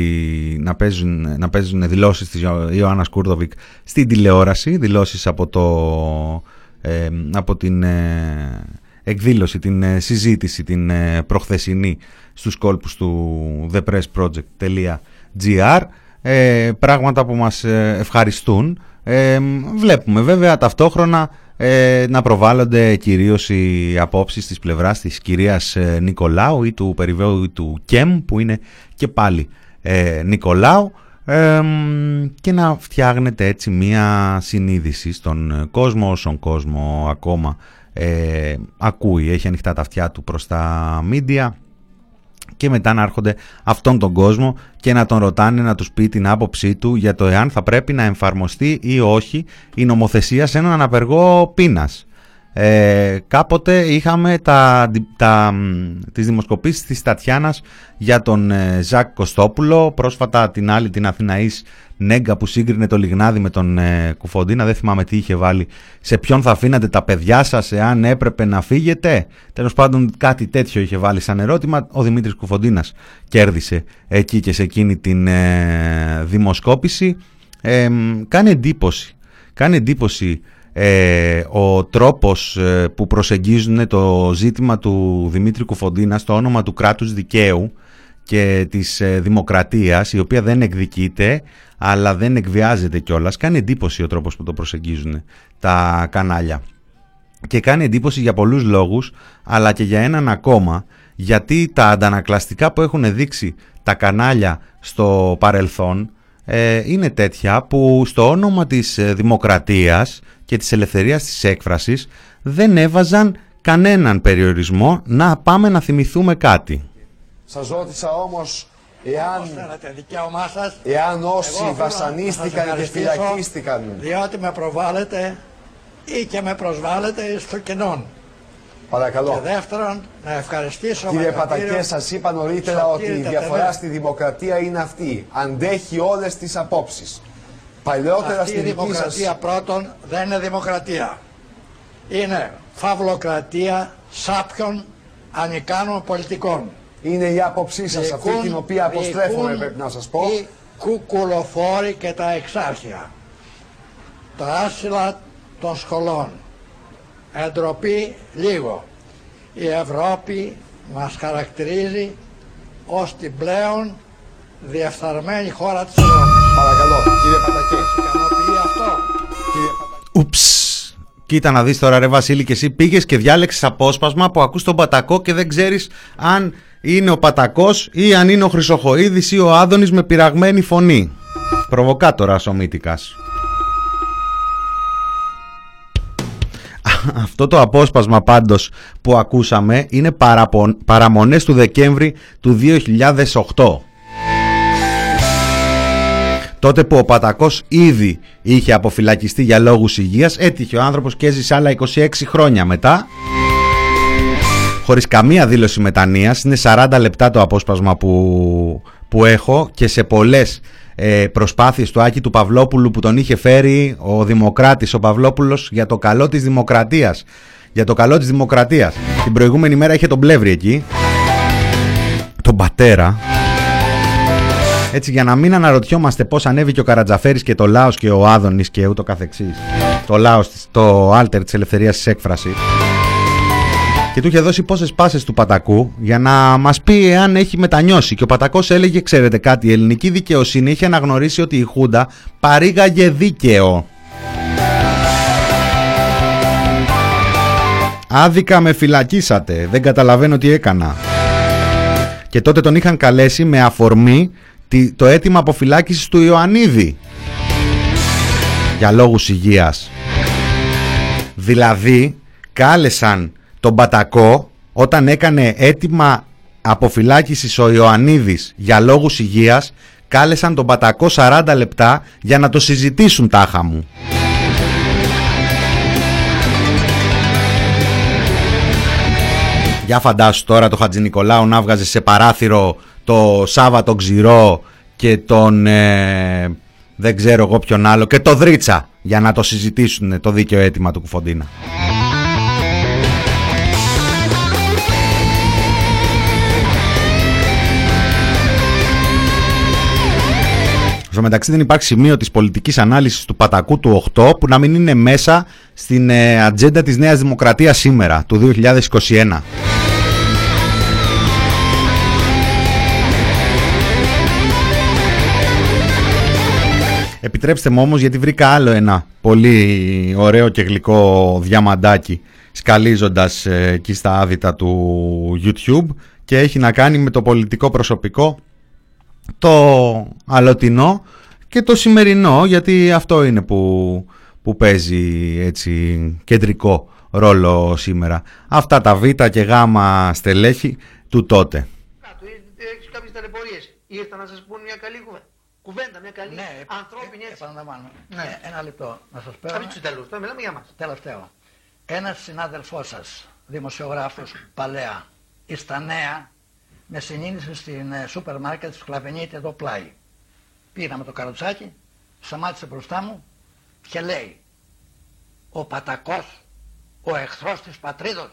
να, παίζουν, να παίζουν δηλώσεις της Ιωάννας Κούρδοβικ στην τηλεόραση, δηλώσεις από το ε, από την ε, εκδήλωση, την ε, συζήτηση, την προχθεσινή στους κόλπους του thepressproject.gr πράγματα που μας ευχαριστούν. Βλέπουμε βέβαια ταυτόχρονα να προβάλλονται κυρίως οι απόψεις της πλευράς της κυρίας Νικολάου ή του περιβέου ή του ΚΕΜ που είναι και πάλι Νικολάου και να φτιάχνετε έτσι μία συνείδηση στον κόσμο, όσον κόσμο ακόμα ε, ακούει, έχει ανοιχτά τα αυτιά του προς τα μίντια και μετά να έρχονται αυτόν τον κόσμο και να τον ρωτάνε να τους πει την άποψή του για το εάν θα πρέπει να εμφαρμοστεί ή όχι η νομοθεσία σε έναν αναπεργό πείνας. Ε, κάποτε είχαμε τα, τα, τις δημοσκοπήσεις της Τατιάνας για τον ε, Ζακ Κωστόπουλο, πρόσφατα την άλλη την Αθηναής Νέγκα που σύγκρινε το Λιγνάδι με τον ε, Κουφοντίνα, δεν θυμάμαι τι είχε βάλει, σε ποιον θα αφήνατε τα παιδιά σας εάν έπρεπε να φύγετε; Τέλος πάντων κάτι τέτοιο είχε βάλει σαν ερώτημα, ο Δημήτρης Κουφοντίνας κέρδισε εκεί και σε εκείνη την ε, δημοσκόπηση. κάνει εντύπωση, κάνει εντύπωση ε, ο τρόπος ε, που προσεγγίζουν το ζήτημα του Δημήτρη Κουφοντίνα στο όνομα του κράτους δικαίου και της ε, δημοκρατίας η οποία δεν εκδικείται αλλά δεν εκβιάζεται κιόλας κάνει εντύπωση ο τρόπος που το προσεγγίζουν τα κανάλια. Και κάνει εντύπωση για πολλούς λόγους αλλά και για έναν ακόμα γιατί τα αντανακλαστικά που έχουν δείξει τα κανάλια στο παρελθόν ε, είναι τέτοια που στο όνομα της δημοκρατίας και της ελευθερίας της έκφρασης δεν έβαζαν κανέναν περιορισμό να πάμε να θυμηθούμε κάτι. Σας ρώτησα όμως εάν, θέλετε δικαίωμά σας; εάν όσοι Εγώ θέλω βασανίστηκαν να σας και ευχαριστήσω, φυλακίστηκαν Διότι με προβάλλετε ή και με προσβάλλετε στο κοινό. Και Παρακαλώ. δεύτερον, να ευχαριστήσω Κύριε με τον Πατακέ, κύριο σας είπα νωρίτερα ότι η Σωτήρη διαφορά Τετελέ. στη δημοκρατία είναι αυτή. Αντέχει όλες τις απόψεις. Παλαιότερα Αυτή στη η δική σας... δημοκρατία πρώτον δεν είναι δημοκρατία. Είναι φαυλοκρατία σάπιων ανικάνων πολιτικών. Είναι η άποψή σας αυτή Διοικούν- την οποία αποστρέφουμε διοικούν πρέπει να σας πω. Οι κουκουλοφόροι και τα εξάρχεια. Τα άσυλα των σχολών. Εντροπή λίγο. Η Ευρώπη μας χαρακτηρίζει ως την πλέον διεφθαρμένη χώρα της Ευρώπης. Παρακαλώ, κύριε Πατακέ. Σας ικανοποιεί αυτό; Κύριε Πατακέ. Ούψ. Κοίτα να δεις τώρα ρε Βασίλη και εσύ πήγες και διάλεξες απόσπασμα που ακούς τον Πατακό και δεν ξέρεις αν είναι ο Πατακός ή αν είναι ο Χρυσοχοίδης ή ο Άδωνης με πειραγμένη φωνή. Προβοκάτορας ο Μύτικας. Αυτό το απόσπασμα πάντως που ακούσαμε είναι παραπο- παραμονές του Δεκέμβρη του 2008. Τότε που ο Πατακός ήδη είχε αποφυλακιστεί για λόγους υγείας, έτυχε ο άνθρωπος και έζησε άλλα 26 χρόνια μετά. Χωρίς καμία δήλωση μετανοίας, είναι 40 λεπτά το απόσπασμα που, που έχω και σε πολλές ε, προσπάθειες του Άκη του Παυλόπουλου που τον είχε φέρει ο Δημοκράτης ο Παυλόπουλος για το καλό της Δημοκρατίας. Για το καλό της Δημοκρατίας. Την προηγούμενη μέρα είχε τον Πλεύρη εκεί. Τον πατέρα. Έτσι για να μην αναρωτιόμαστε πώς ανέβηκε ο Καρατζαφέρης και το Λάος και ο Άδωνης και ούτω καθεξής. Το Λάος, της- το άλτερ της ελευθερίας της έκφρασης. και του είχε δώσει πόσες πάσες του Πατακού για να μας πει εάν έχει μετανιώσει. Και ο Πατακός έλεγε, ξέρετε κάτι, η ελληνική δικαιοσύνη είχε αναγνωρίσει ότι η Χούντα παρήγαγε δίκαιο. Άδικα με φυλακίσατε, δεν καταλαβαίνω τι έκανα. Και τότε τον είχαν καλέσει με αφορμή τη- το αίτημα αποφυλάκησης του Ιωαννίδη. Για λόγους υγείας. Δηλαδή, κάλεσαν τον Πατακό όταν έκανε αίτημα αποφυλάκησης ο Ιωαννίδης για λόγους υγείας, κάλεσαν τον Πατακό 40 λεπτά για να το συζητήσουν τάχα μου. Για φαντάσου τώρα το Χατζη Νικολάου να βγάζει σε παράθυρο το Σάββατο Ξηρό και τον ε, δεν ξέρω εγώ ποιον άλλο και το Δρίτσα για να το συζητήσουν το δίκαιο αίτημα του Κουφοντίνα. Στο μεταξύ δεν υπάρχει σημείο της πολιτικής ανάλυσης του Πατακού του 8 που να μην είναι μέσα στην ε, ατζέντα της Νέας Δημοκρατίας σήμερα, του 2021. Επιτρέψτε μου όμως γιατί βρήκα άλλο ένα πολύ ωραίο και γλυκό διαμαντάκι σκαλίζοντας ε, εκεί στα άδυτα του YouTube και έχει να κάνει με το πολιτικό προσωπικό το αλωτινό και το σημερινό γιατί αυτό είναι που, που παίζει έτσι κεντρικό ρόλο σήμερα. Αυτά τα β και γ στελέχη του τότε. κάτω, έχει κάποιες ταλαιπωρίες. Ήρθαν να σας πούν μια καλή κουβέντα. Κουβέντα, μια καλή Ναι, ανθρώπινη ε, έτσι. επαναλαμβάνω. Ναι. Ε, ένα λεπτό να σας πω. Από του τέλου, τώρα μιλάμε για μας. Τελευταίο. Ένας συνάδελφός σας, δημοσιογράφος, παλαιά, εις τα νέα, με συνείδησε στην ε, σούπερ μάρκετ του Σκλαβενίτη εδώ πλάι. Πήγα με το καροτσάκι, σταμάτησε μπροστά μου και λέει «Ο Πατακός, ο εχθρός της πατρίδος».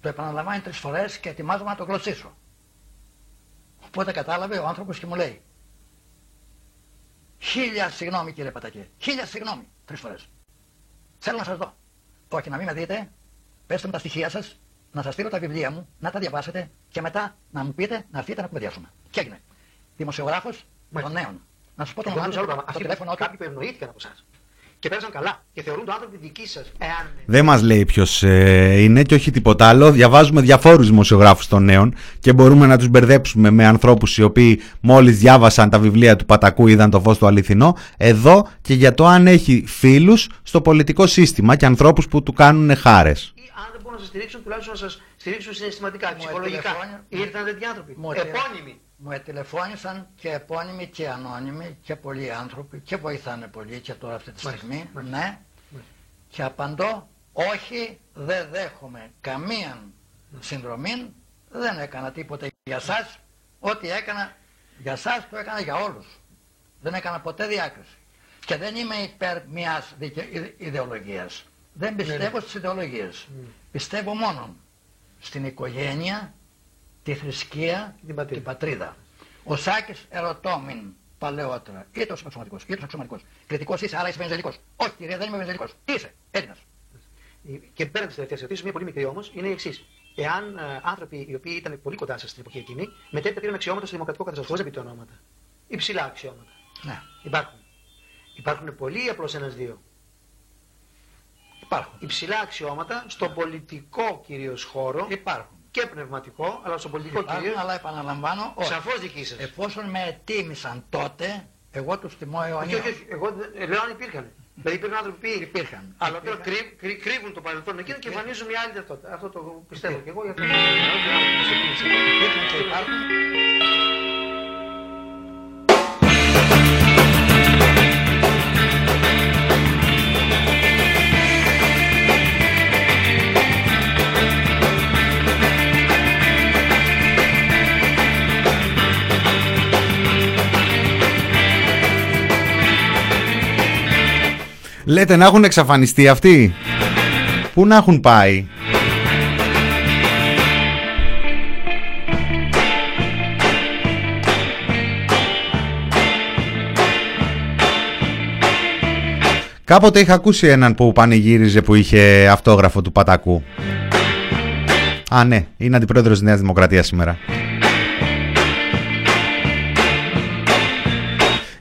Το επαναλαμβάνει τρεις φορές και ετοιμάζομαι να το γλωσσίσω. Οπότε κατάλαβε ο άνθρωπος και μου λέει «Χίλια συγγνώμη κύριε Πατακέ, χίλια συγγνώμη, τρεις φορές». Θέλω να σας δω. Όχι, να μην με δείτε. Πέστε μου τα στοιχεία σας, να σας στείλω τα βιβλία μου, να τα διαβάσετε και μετά να μου πείτε να έρθετε να κουβεντιάσουμε. Και έγινε. Δημοσιογράφος των Μάλιστα. νέων. Να σας πω το Εγώ όνομά νομίζω άλλο του, πράγμα. το Αυτοί τηλέφωνο του. κάποιοι που ευνοήθηκαν από εσάς και πέρασαν καλά και θεωρούν το άνθρωποι δικοί σας. Εάν. Δεν μας λέει ποιος ε, είναι και όχι τίποτα άλλο. Διαβάζουμε διαφόρους δημοσιογράφους των νέων και μπορούμε να τους μπερδέψουμε με ανθρώπους οι οποίοι μόλις διάβασαν τα βιβλία του Πατακού είδαν το φως του αληθινό. Εδώ και για το αν έχει φίλους στο πολιτικό σύστημα και ανθρώπους που του κάνουν χάρες. ή αν δεν μπορούν να σας στηρίξουν, τουλάχιστον να σας στηρίξουν συναισθηματικά, Μου ψυχολογικά. ετηλεφώνει- Ήρθαν τέτοιοι άνθρωποι. Μου ετηλε- Επώνυμοι. Μου ετηλεφώνησαν και επώνυμοι και ανώνυμοι και πολλοί άνθρωποι και βοηθάνε πολύ και τώρα αυτή τη Μάλιστα, στιγμή. μάλιστα. Ναι. Και απαντώ, όχι, δεν δέχομαι καμία συνδρομή, δεν έκανα τίποτα για σας, ό,τι έκανα για σας το έκανα για όλους. Δεν έκανα ποτέ διάκριση. Και δεν είμαι υπέρ μιας δικαι... ιδε- ιδεολογίας. Δεν πιστεύω στις ιδεολογίες. Πιστεύω μόνο στην οικογένεια, τη θρησκεία, Την πατρίδα. την πατρίδα. Ο Σάκης ερωτώμην παλαιότερα, είτε ως αξιωματικός, είτε ως αξιωματικός. Κριτικός είσαι, άρα είσαι βενζελικός. Όχι κύριε, δεν είμαι βενζελικός. Τι είσαι, Έλληνας. Και πέραν της τελευταίας ερωτήση, μια πολύ μικρή όμως, είναι η εξής. Εάν ε, άνθρωποι οι οποίοι ήταν πολύ κοντά σας στην εποχή εκείνη, μετέπειτα πήραν αξιώματα στο δημοκρατικό καθεστώ, χωρί να πείτε ονόματα. Υψηλά αξιώματα. Ναι, Υπάρχουν. Υπάρχουν πολλοί ή απλώς ένα-δύο. Υπάρχουν. Υψηλά αξιώματα στον πολιτικό κυρίως χώρο Υπάρχουν. και πνευματικό, αλλά στον πολιτικό Υπάρχουν, κυρίως. αλλά επαναλαμβάνω, όχι. Σαφώς δική σας. Εφόσον με ετίμησαν τότε, εγώ τους τιμώ όχι, αιωνίως. όχι, όχι. Εγώ δεν- ε, λέω αν υπήρχαν. Δηλαδή υπήρχαν άνθρωποι που Υπήρχαν. Αλλά τώρα Υπήρχαν. κρύ- κρύ- κρύβουν το παρελθόν εκείνο και εμφανίζουν μια άλλη ταυτότητα. Αυτό το πιστεύω Υπήρχαν. και εγώ. γι' αυτό- Υπήρχαν και υπάρχουν. Λέτε να έχουν εξαφανιστεί αυτοί; Πού να έχουν πάει; Κάποτε είχα ακούσει έναν που πανηγύριζε που είχε αυτόγραφο του Πατακού. Α, ναι, είναι αντιπρόεδρος της Νέας Δημοκρατίας σήμερα.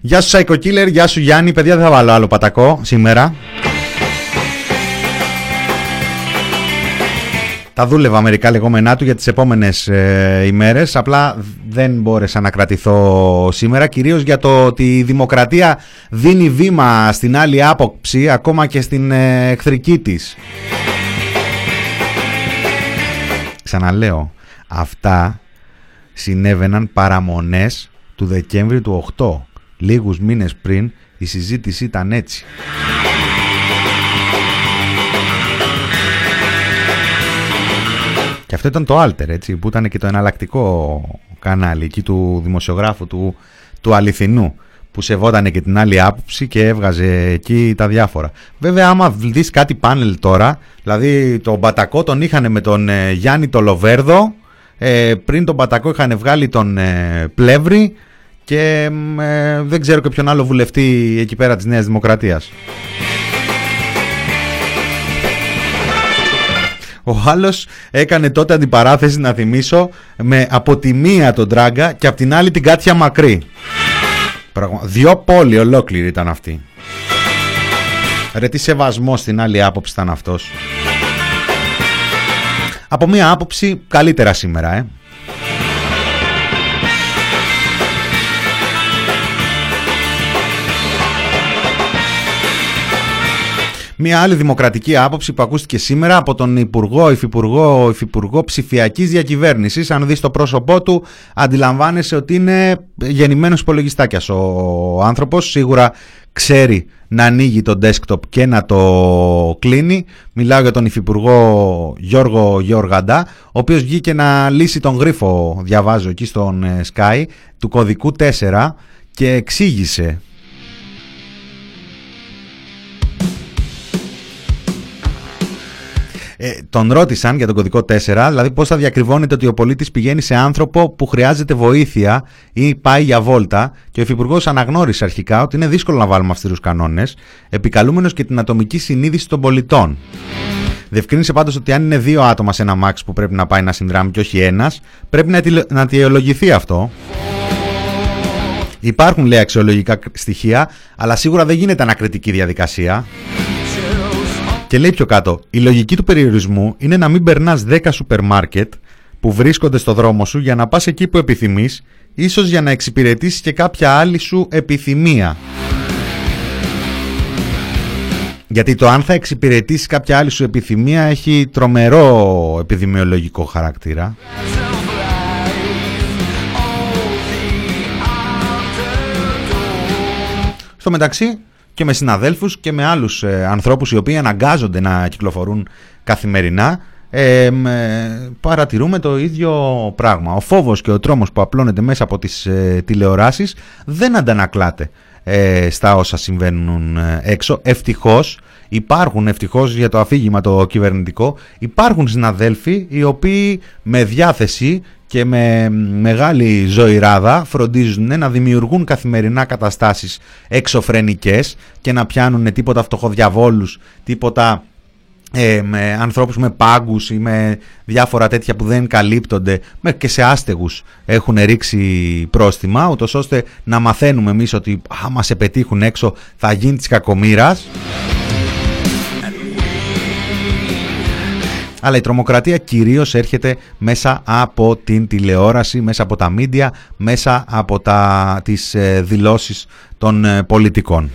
Γεια σου Psycho Killer, γεια σου Γιάννη. Παιδιά, δεν θα βάλω άλλο πατακό σήμερα. Τα δούλευα μερικά λεγόμενά του για τις επόμενες ε, ημέρες, απλά δεν μπόρεσα να κρατηθώ σήμερα, κυρίως για το ότι η δημοκρατία δίνει βήμα στην άλλη άποψη, ακόμα και στην ε, εχθρική της. Ξαναλέω, αυτά συνέβαιναν παραμονές του Δεκέμβρη του 8. Λίγους μήνες πριν η συζήτηση ήταν έτσι. Και αυτό ήταν το Alter, έτσι, που ήταν και το εναλλακτικό κανάλι εκεί του δημοσιογράφου του, του αληθινού που σεβότανε και την άλλη άποψη και έβγαζε εκεί τα διάφορα. Βέβαια άμα δεις κάτι πάνελ τώρα, δηλαδή τον Μπατακό τον είχαν με τον ε, Γιάννη το Λοβέρδο, ε, πριν τον Μπατακό είχαν βγάλει τον ε, Πλεύρη και ε, δεν ξέρω και ποιον άλλο βουλευτή εκεί πέρα της Νέας Δημοκρατίας. Ο άλλος έκανε τότε αντιπαράθεση να θυμίσω με από τη μία τον Τράγκα και από την άλλη την Κάτια Μακρύ. Πραγμα... Δυο πόλοι ολόκληροι ήταν αυτοί. Ρε τι σεβασμός στην άλλη άποψη ήταν αυτός. Από μία άποψη καλύτερα σήμερα, ε. Μία άλλη δημοκρατική άποψη που ακούστηκε σήμερα από τον Υπουργό, Υφυπουργό, Υφυπουργό Ψηφιακής Διακυβέρνησης. Αν δεις το πρόσωπό του, αντιλαμβάνεσαι ότι είναι γεννημένος υπολογιστάκιας ο άνθρωπος. Σίγουρα ξέρει να ανοίγει το desktop και να το κλείνει. Μιλάω για τον Υφυπουργό Γιώργο Γιώργαντα, ο οποίος βγήκε να λύσει τον γρίφο, διαβάζω εκεί στον ε, Sky, του κωδικού 4 και εξήγησε Ε, τον ρώτησαν για τον κωδικό 4, δηλαδή πώς θα διακριβώνεται ότι ο πολίτης πηγαίνει σε άνθρωπο που χρειάζεται βοήθεια ή πάει για βόλτα. Και ο Υφυπουργός αναγνώρισε αρχικά ότι είναι δύσκολο να βάλουμε αυστηρούς κανόνες, επικαλούμενος και την ατομική συνείδηση των πολιτών. Διευκρίνησε πάντως ότι αν είναι δύο άτομα σε ένα μάξ που πρέπει να πάει να συνδράμει και όχι ένας, πρέπει να, να αιτιολογηθεί αυτό. Υπάρχουν λέει αξιολογικά στοιχεία, αλλά σίγουρα δεν γίνεται ανακριτική διαδικασία. Και λέει πιο κάτω, η λογική του περιορισμού είναι να μην περνάς 10 σούπερ μάρκετ που βρίσκονται στο δρόμο σου για να πας εκεί που επιθυμείς, ίσως για να εξυπηρετήσεις και κάποια άλλη σου επιθυμία. Γιατί το αν θα εξυπηρετήσεις κάποια άλλη σου επιθυμία έχει τρομερό επιδημιολογικό χαρακτήρα. Στο μεταξύ, και με συναδέλφους και με άλλους ε, ανθρώπους οι οποίοι αναγκάζονται να κυκλοφορούν καθημερινά ε, ε, παρατηρούμε το ίδιο πράγμα. Ο φόβος και ο τρόμος που απλώνεται μέσα από τις ε, τηλεοράσεις δεν αντανακλάται ε, στα όσα συμβαίνουν έξω. Ευτυχώς υπάρχουν, ευτυχώς για το αφήγημα το κυβερνητικό, υπάρχουν συναδέλφοι οι οποίοι με διάθεση και με μεγάλη ζωηράδα φροντίζουν να δημιουργούν καθημερινά καταστάσεις εξωφρενικές και να πιάνουν τίποτα φτωχοδιαβόλους, τίποτα ε, με ανθρώπους με πάγκους ή με διάφορα τέτοια που δεν καλύπτονται και σε άστεγους έχουν ρίξει πρόστιμα ούτως ώστε να μαθαίνουμε εμείς ότι άμα σε πετύχουν έξω θα γίνει της κακομήρας αλλά η τρομοκρατία κυρίως έρχεται μέσα από την τηλεόραση, μέσα από τα μίντια, μέσα από τα, τις ε, δηλώσεις των ε, πολιτικών.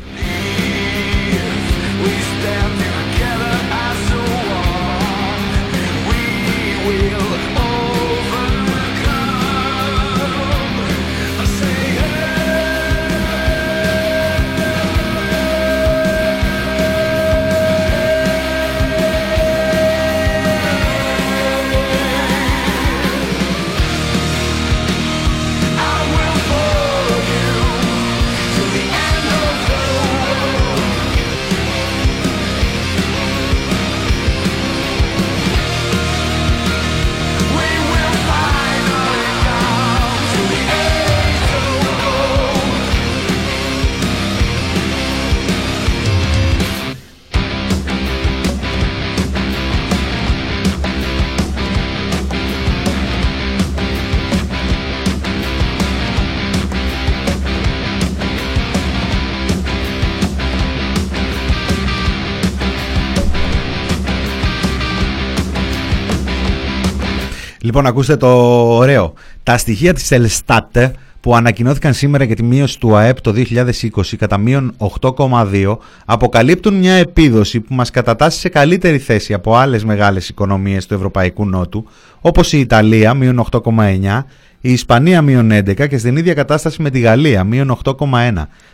Λοιπόν, ακούστε το ωραίο. Τα στοιχεία της Ελστάτ που ανακοινώθηκαν σήμερα για τη μείωση του ΑΕΠ το 2020 κατά μείον 8,2 αποκαλύπτουν μια επίδοση που μας κατατάσσει σε καλύτερη θέση από άλλες μεγάλες οικονομίες του Ευρωπαϊκού Νότου όπως η Ιταλία μείον 8,9 η Ισπανία μείον 11 και στην ίδια κατάσταση με τη Γαλλία μείον 8,1.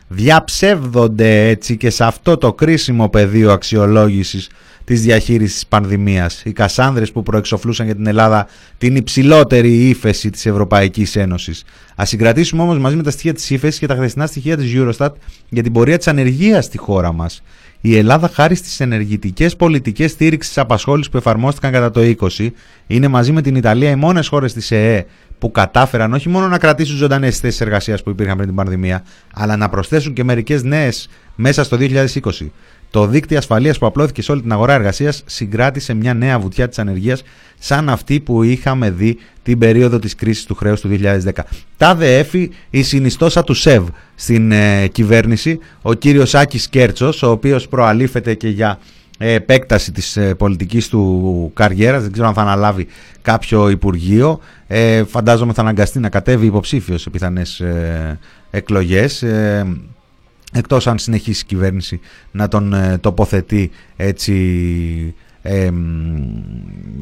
Διαψεύδονται έτσι και σε αυτό το κρίσιμο πεδίο αξιολόγησης της διαχείρισης της πανδημίας. Οι Κασάνδρες που προεξοφλούσαν για την Ελλάδα την υψηλότερη ύφεση της Ευρωπαϊκής Ένωσης. Ας συγκρατήσουμε όμως μαζί με τα στοιχεία της ύφεσης και τα χθεσινά στοιχεία της Eurostat για την πορεία της ανεργίας στη χώρα μας. Η Ελλάδα, χάρη στις ενεργητικές πολιτικές στήριξης απασχόλησης που εφαρμόστηκαν κατά το 20, είναι μαζί με την Ιταλία οι μόνες χώρες της ΕΕ που κατάφεραν όχι μόνο να κρατήσουν ζωντανές θέσεις εργασίας που υπήρχαν πριν την πανδημία, αλλά να προσθέσουν και μερικές νέες μέσα στο 2020. Το δίκτυο ασφαλείας που απλώθηκε σε όλη την αγορά εργασίας συγκράτησε μια νέα βουτιά της ανεργίας σαν αυτή που είχαμε δει την περίοδο της κρίσης του χρέους του 2010. Τάδε έφη η συνιστόσα του ΣΕΒ στην ε, κυβέρνηση, ο κύριος Άκης Κέρτσος, ο οποίος προαλήφεται και για ε, επέκταση της ε, πολιτικής του καριέρας. Δεν ξέρω αν θα αναλάβει κάποιο υπουργείο. Ε, φαντάζομαι θα αναγκαστεί να κατέβει υποψήφιος σε πιθανές ε, εκλογές. Ε, εκτός αν συνεχίσει η κυβέρνηση να τον ε, τοποθετεί έτσι ε,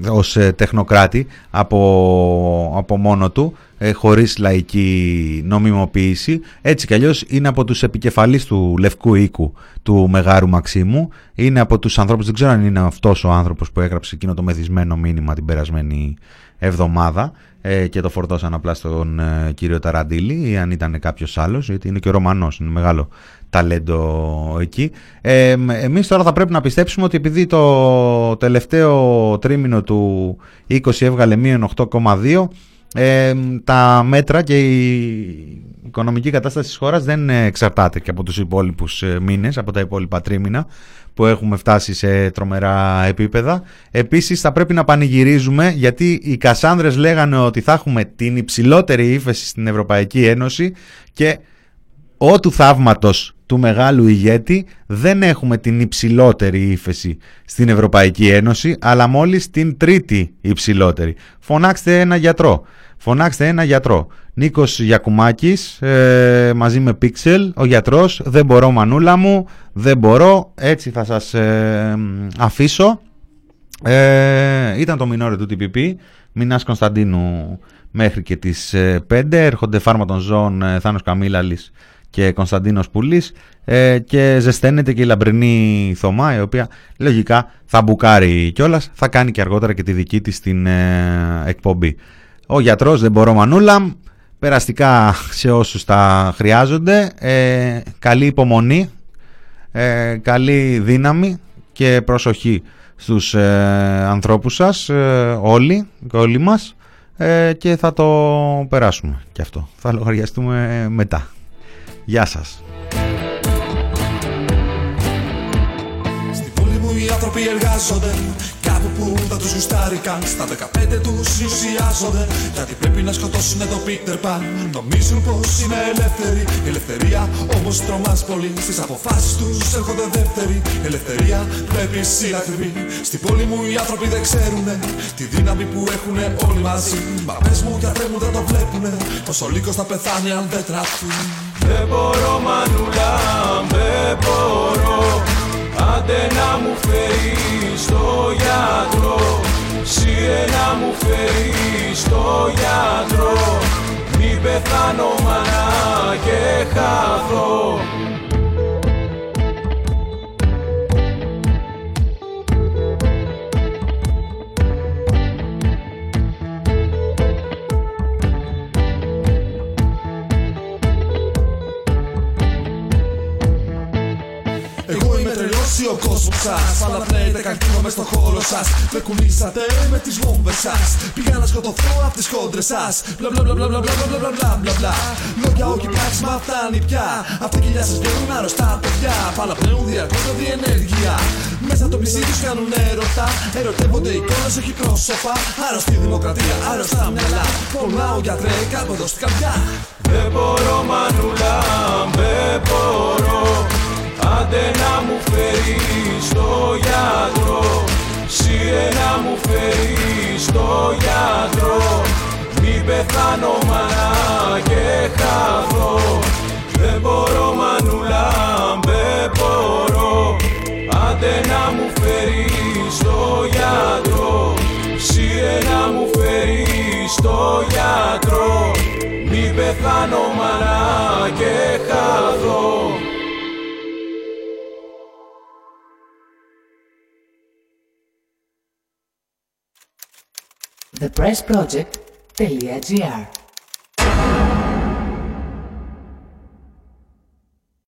ως ε, τεχνοκράτη από, από μόνο του ε, χωρίς λαϊκή νομιμοποίηση. Έτσι κι αλλιώς είναι από τους επικεφαλείς του Λευκού Οίκου του Μεγάρου Μαξίμου. Είναι από τους ανθρώπους, δεν ξέρω αν είναι αυτός ο άνθρωπος που έγραψε εκείνο το μεθυσμένο μήνυμα την περασμένη εβδομάδα ε, και το φορτώσαν απλά στον ε, κύριο Ταραντήλη ή αν ήταν κάποιος άλλος γιατί είναι και ο Ρωμανός, είναι μεγάλο ταλέντο εκεί. Ε, εμείς τώρα θα πρέπει να πιστέψουμε ότι επειδή το τελευταίο τρίμηνο του 20 έβγαλε μείον 8,2 ε, τα μέτρα και η οικονομική κατάσταση της χώρας δεν εξαρτάται και από τους υπόλοιπους ε, μήνες, από τα υπόλοιπα τρίμηνα που έχουμε φτάσει σε τρομερά επίπεδα. Επίσης θα πρέπει να πανηγυρίζουμε γιατί οι Κασάνδρες λέγανε ότι θα έχουμε την υψηλότερη ύφεση στην Ευρωπαϊκή Ένωση και ό του θαύματος του μεγάλου ηγέτη δεν έχουμε την υψηλότερη ύφεση στην Ευρωπαϊκή Ένωση αλλά μόλις την τρίτη υψηλότερη. Φωνάξτε ένα γιατρό. Φωνάξτε ένα γιατρό. Νίκος Γιακουμάκης ε, μαζί με Pixel, ο γιατρός, δεν μπορώ μανούλα μου, δεν μπορώ, έτσι θα σας ε, αφήσω. Ε, ήταν το μινόρε του TPP, Μινάς Κωνσταντίνου μέχρι και τις 5, έρχονται φάρμα των ζώων Θάνος Καμίλαλης και Κωνσταντίνος Πουλής ε, και ζεσταίνεται και η λαμπρινή Θωμά η οποία λογικά θα μπουκάρει κιόλας, θα κάνει και αργότερα και τη δική της την εκπομπή. Ο γιατρός δεν μπορώ μανούλα, περαστικά σε όσους τα χρειάζονται, ε, καλή υπομονή, ε, καλή δύναμη και προσοχή στους ε, ανθρώπους σας, ε, όλοι και όλοι μας ε, και θα το περάσουμε και αυτό. Θα λογαριαστούμε μετά. Γεια σας. Οι άνθρωποι εργάζονται. Κάπου που θα τους γουστάρικαν Στα 15 τους ουσιάζονται. Γιατί πρέπει να σκοτώσουν τον Πίτερ Παν Νομίζουν πως είναι ελεύθεροι. Η ελευθερία όμως τρομάς πολύ. Στις αποφάσεις τους έρχονται δεύτεροι. Η ελευθερία πρέπει συλλαχθεί Στην πόλη μου οι άνθρωποι δεν ξέρουνε Τη δύναμη που έχουν όλοι μαζί. Μα πες μου γιατρέ μου δεν το βλέπουνε. Πως ο λύκος θα πεθάνει αν δεν τραφεί Δεν μπορώ μανούλα, δεν μπορώ Άντε να μου φέρει στο γιατρό. Σύρε να μου φέρει στο γιατρό. Μην πεθάνω μάνα και χαθώ ο κόσμος σας. Παλαπνέετε καρκίνο μες στο χώρο σας. Με κουνήσατε με τις βόμβες σας. Πήγα να σκοτωθώ απ' τις κόντρες σας. Μπλα μπλα μπλα μπλα μπλα μπλα μπλα μπλα μπλα μπλα. Λόγια όχι πράξη μα φτάνει πια. Απ' την κοιλιά σας βγαίνουν αρρωστά παιδιά. Παλαπνέουν διαρκώς με διενέργεια Μέσα το πλησί τους κάνουν έρωτα. Ερωτεύονται εικόνες όχι πρόσωπα. Άρρωστη δημοκρατία, άρρωστα μυαλά. Πονάω γιατρέ κάπου εδώ στην καρδιά. Δεν μπορώ μανούλα, δεν μπορώ Άντε να μου φέρει στο γιατρό. Σύρε να μου φέρει στο γιατρό. Πεθάνω μάνα και χαθώ. Δεν μπορώ μανούλα, δεν μπορώ. Άντε να μου φέρει στο γιατρό. Σύρε να μου φέρει στο γιατρό. Μη πεθάνω μάνα και χαθώ thepressproject.gr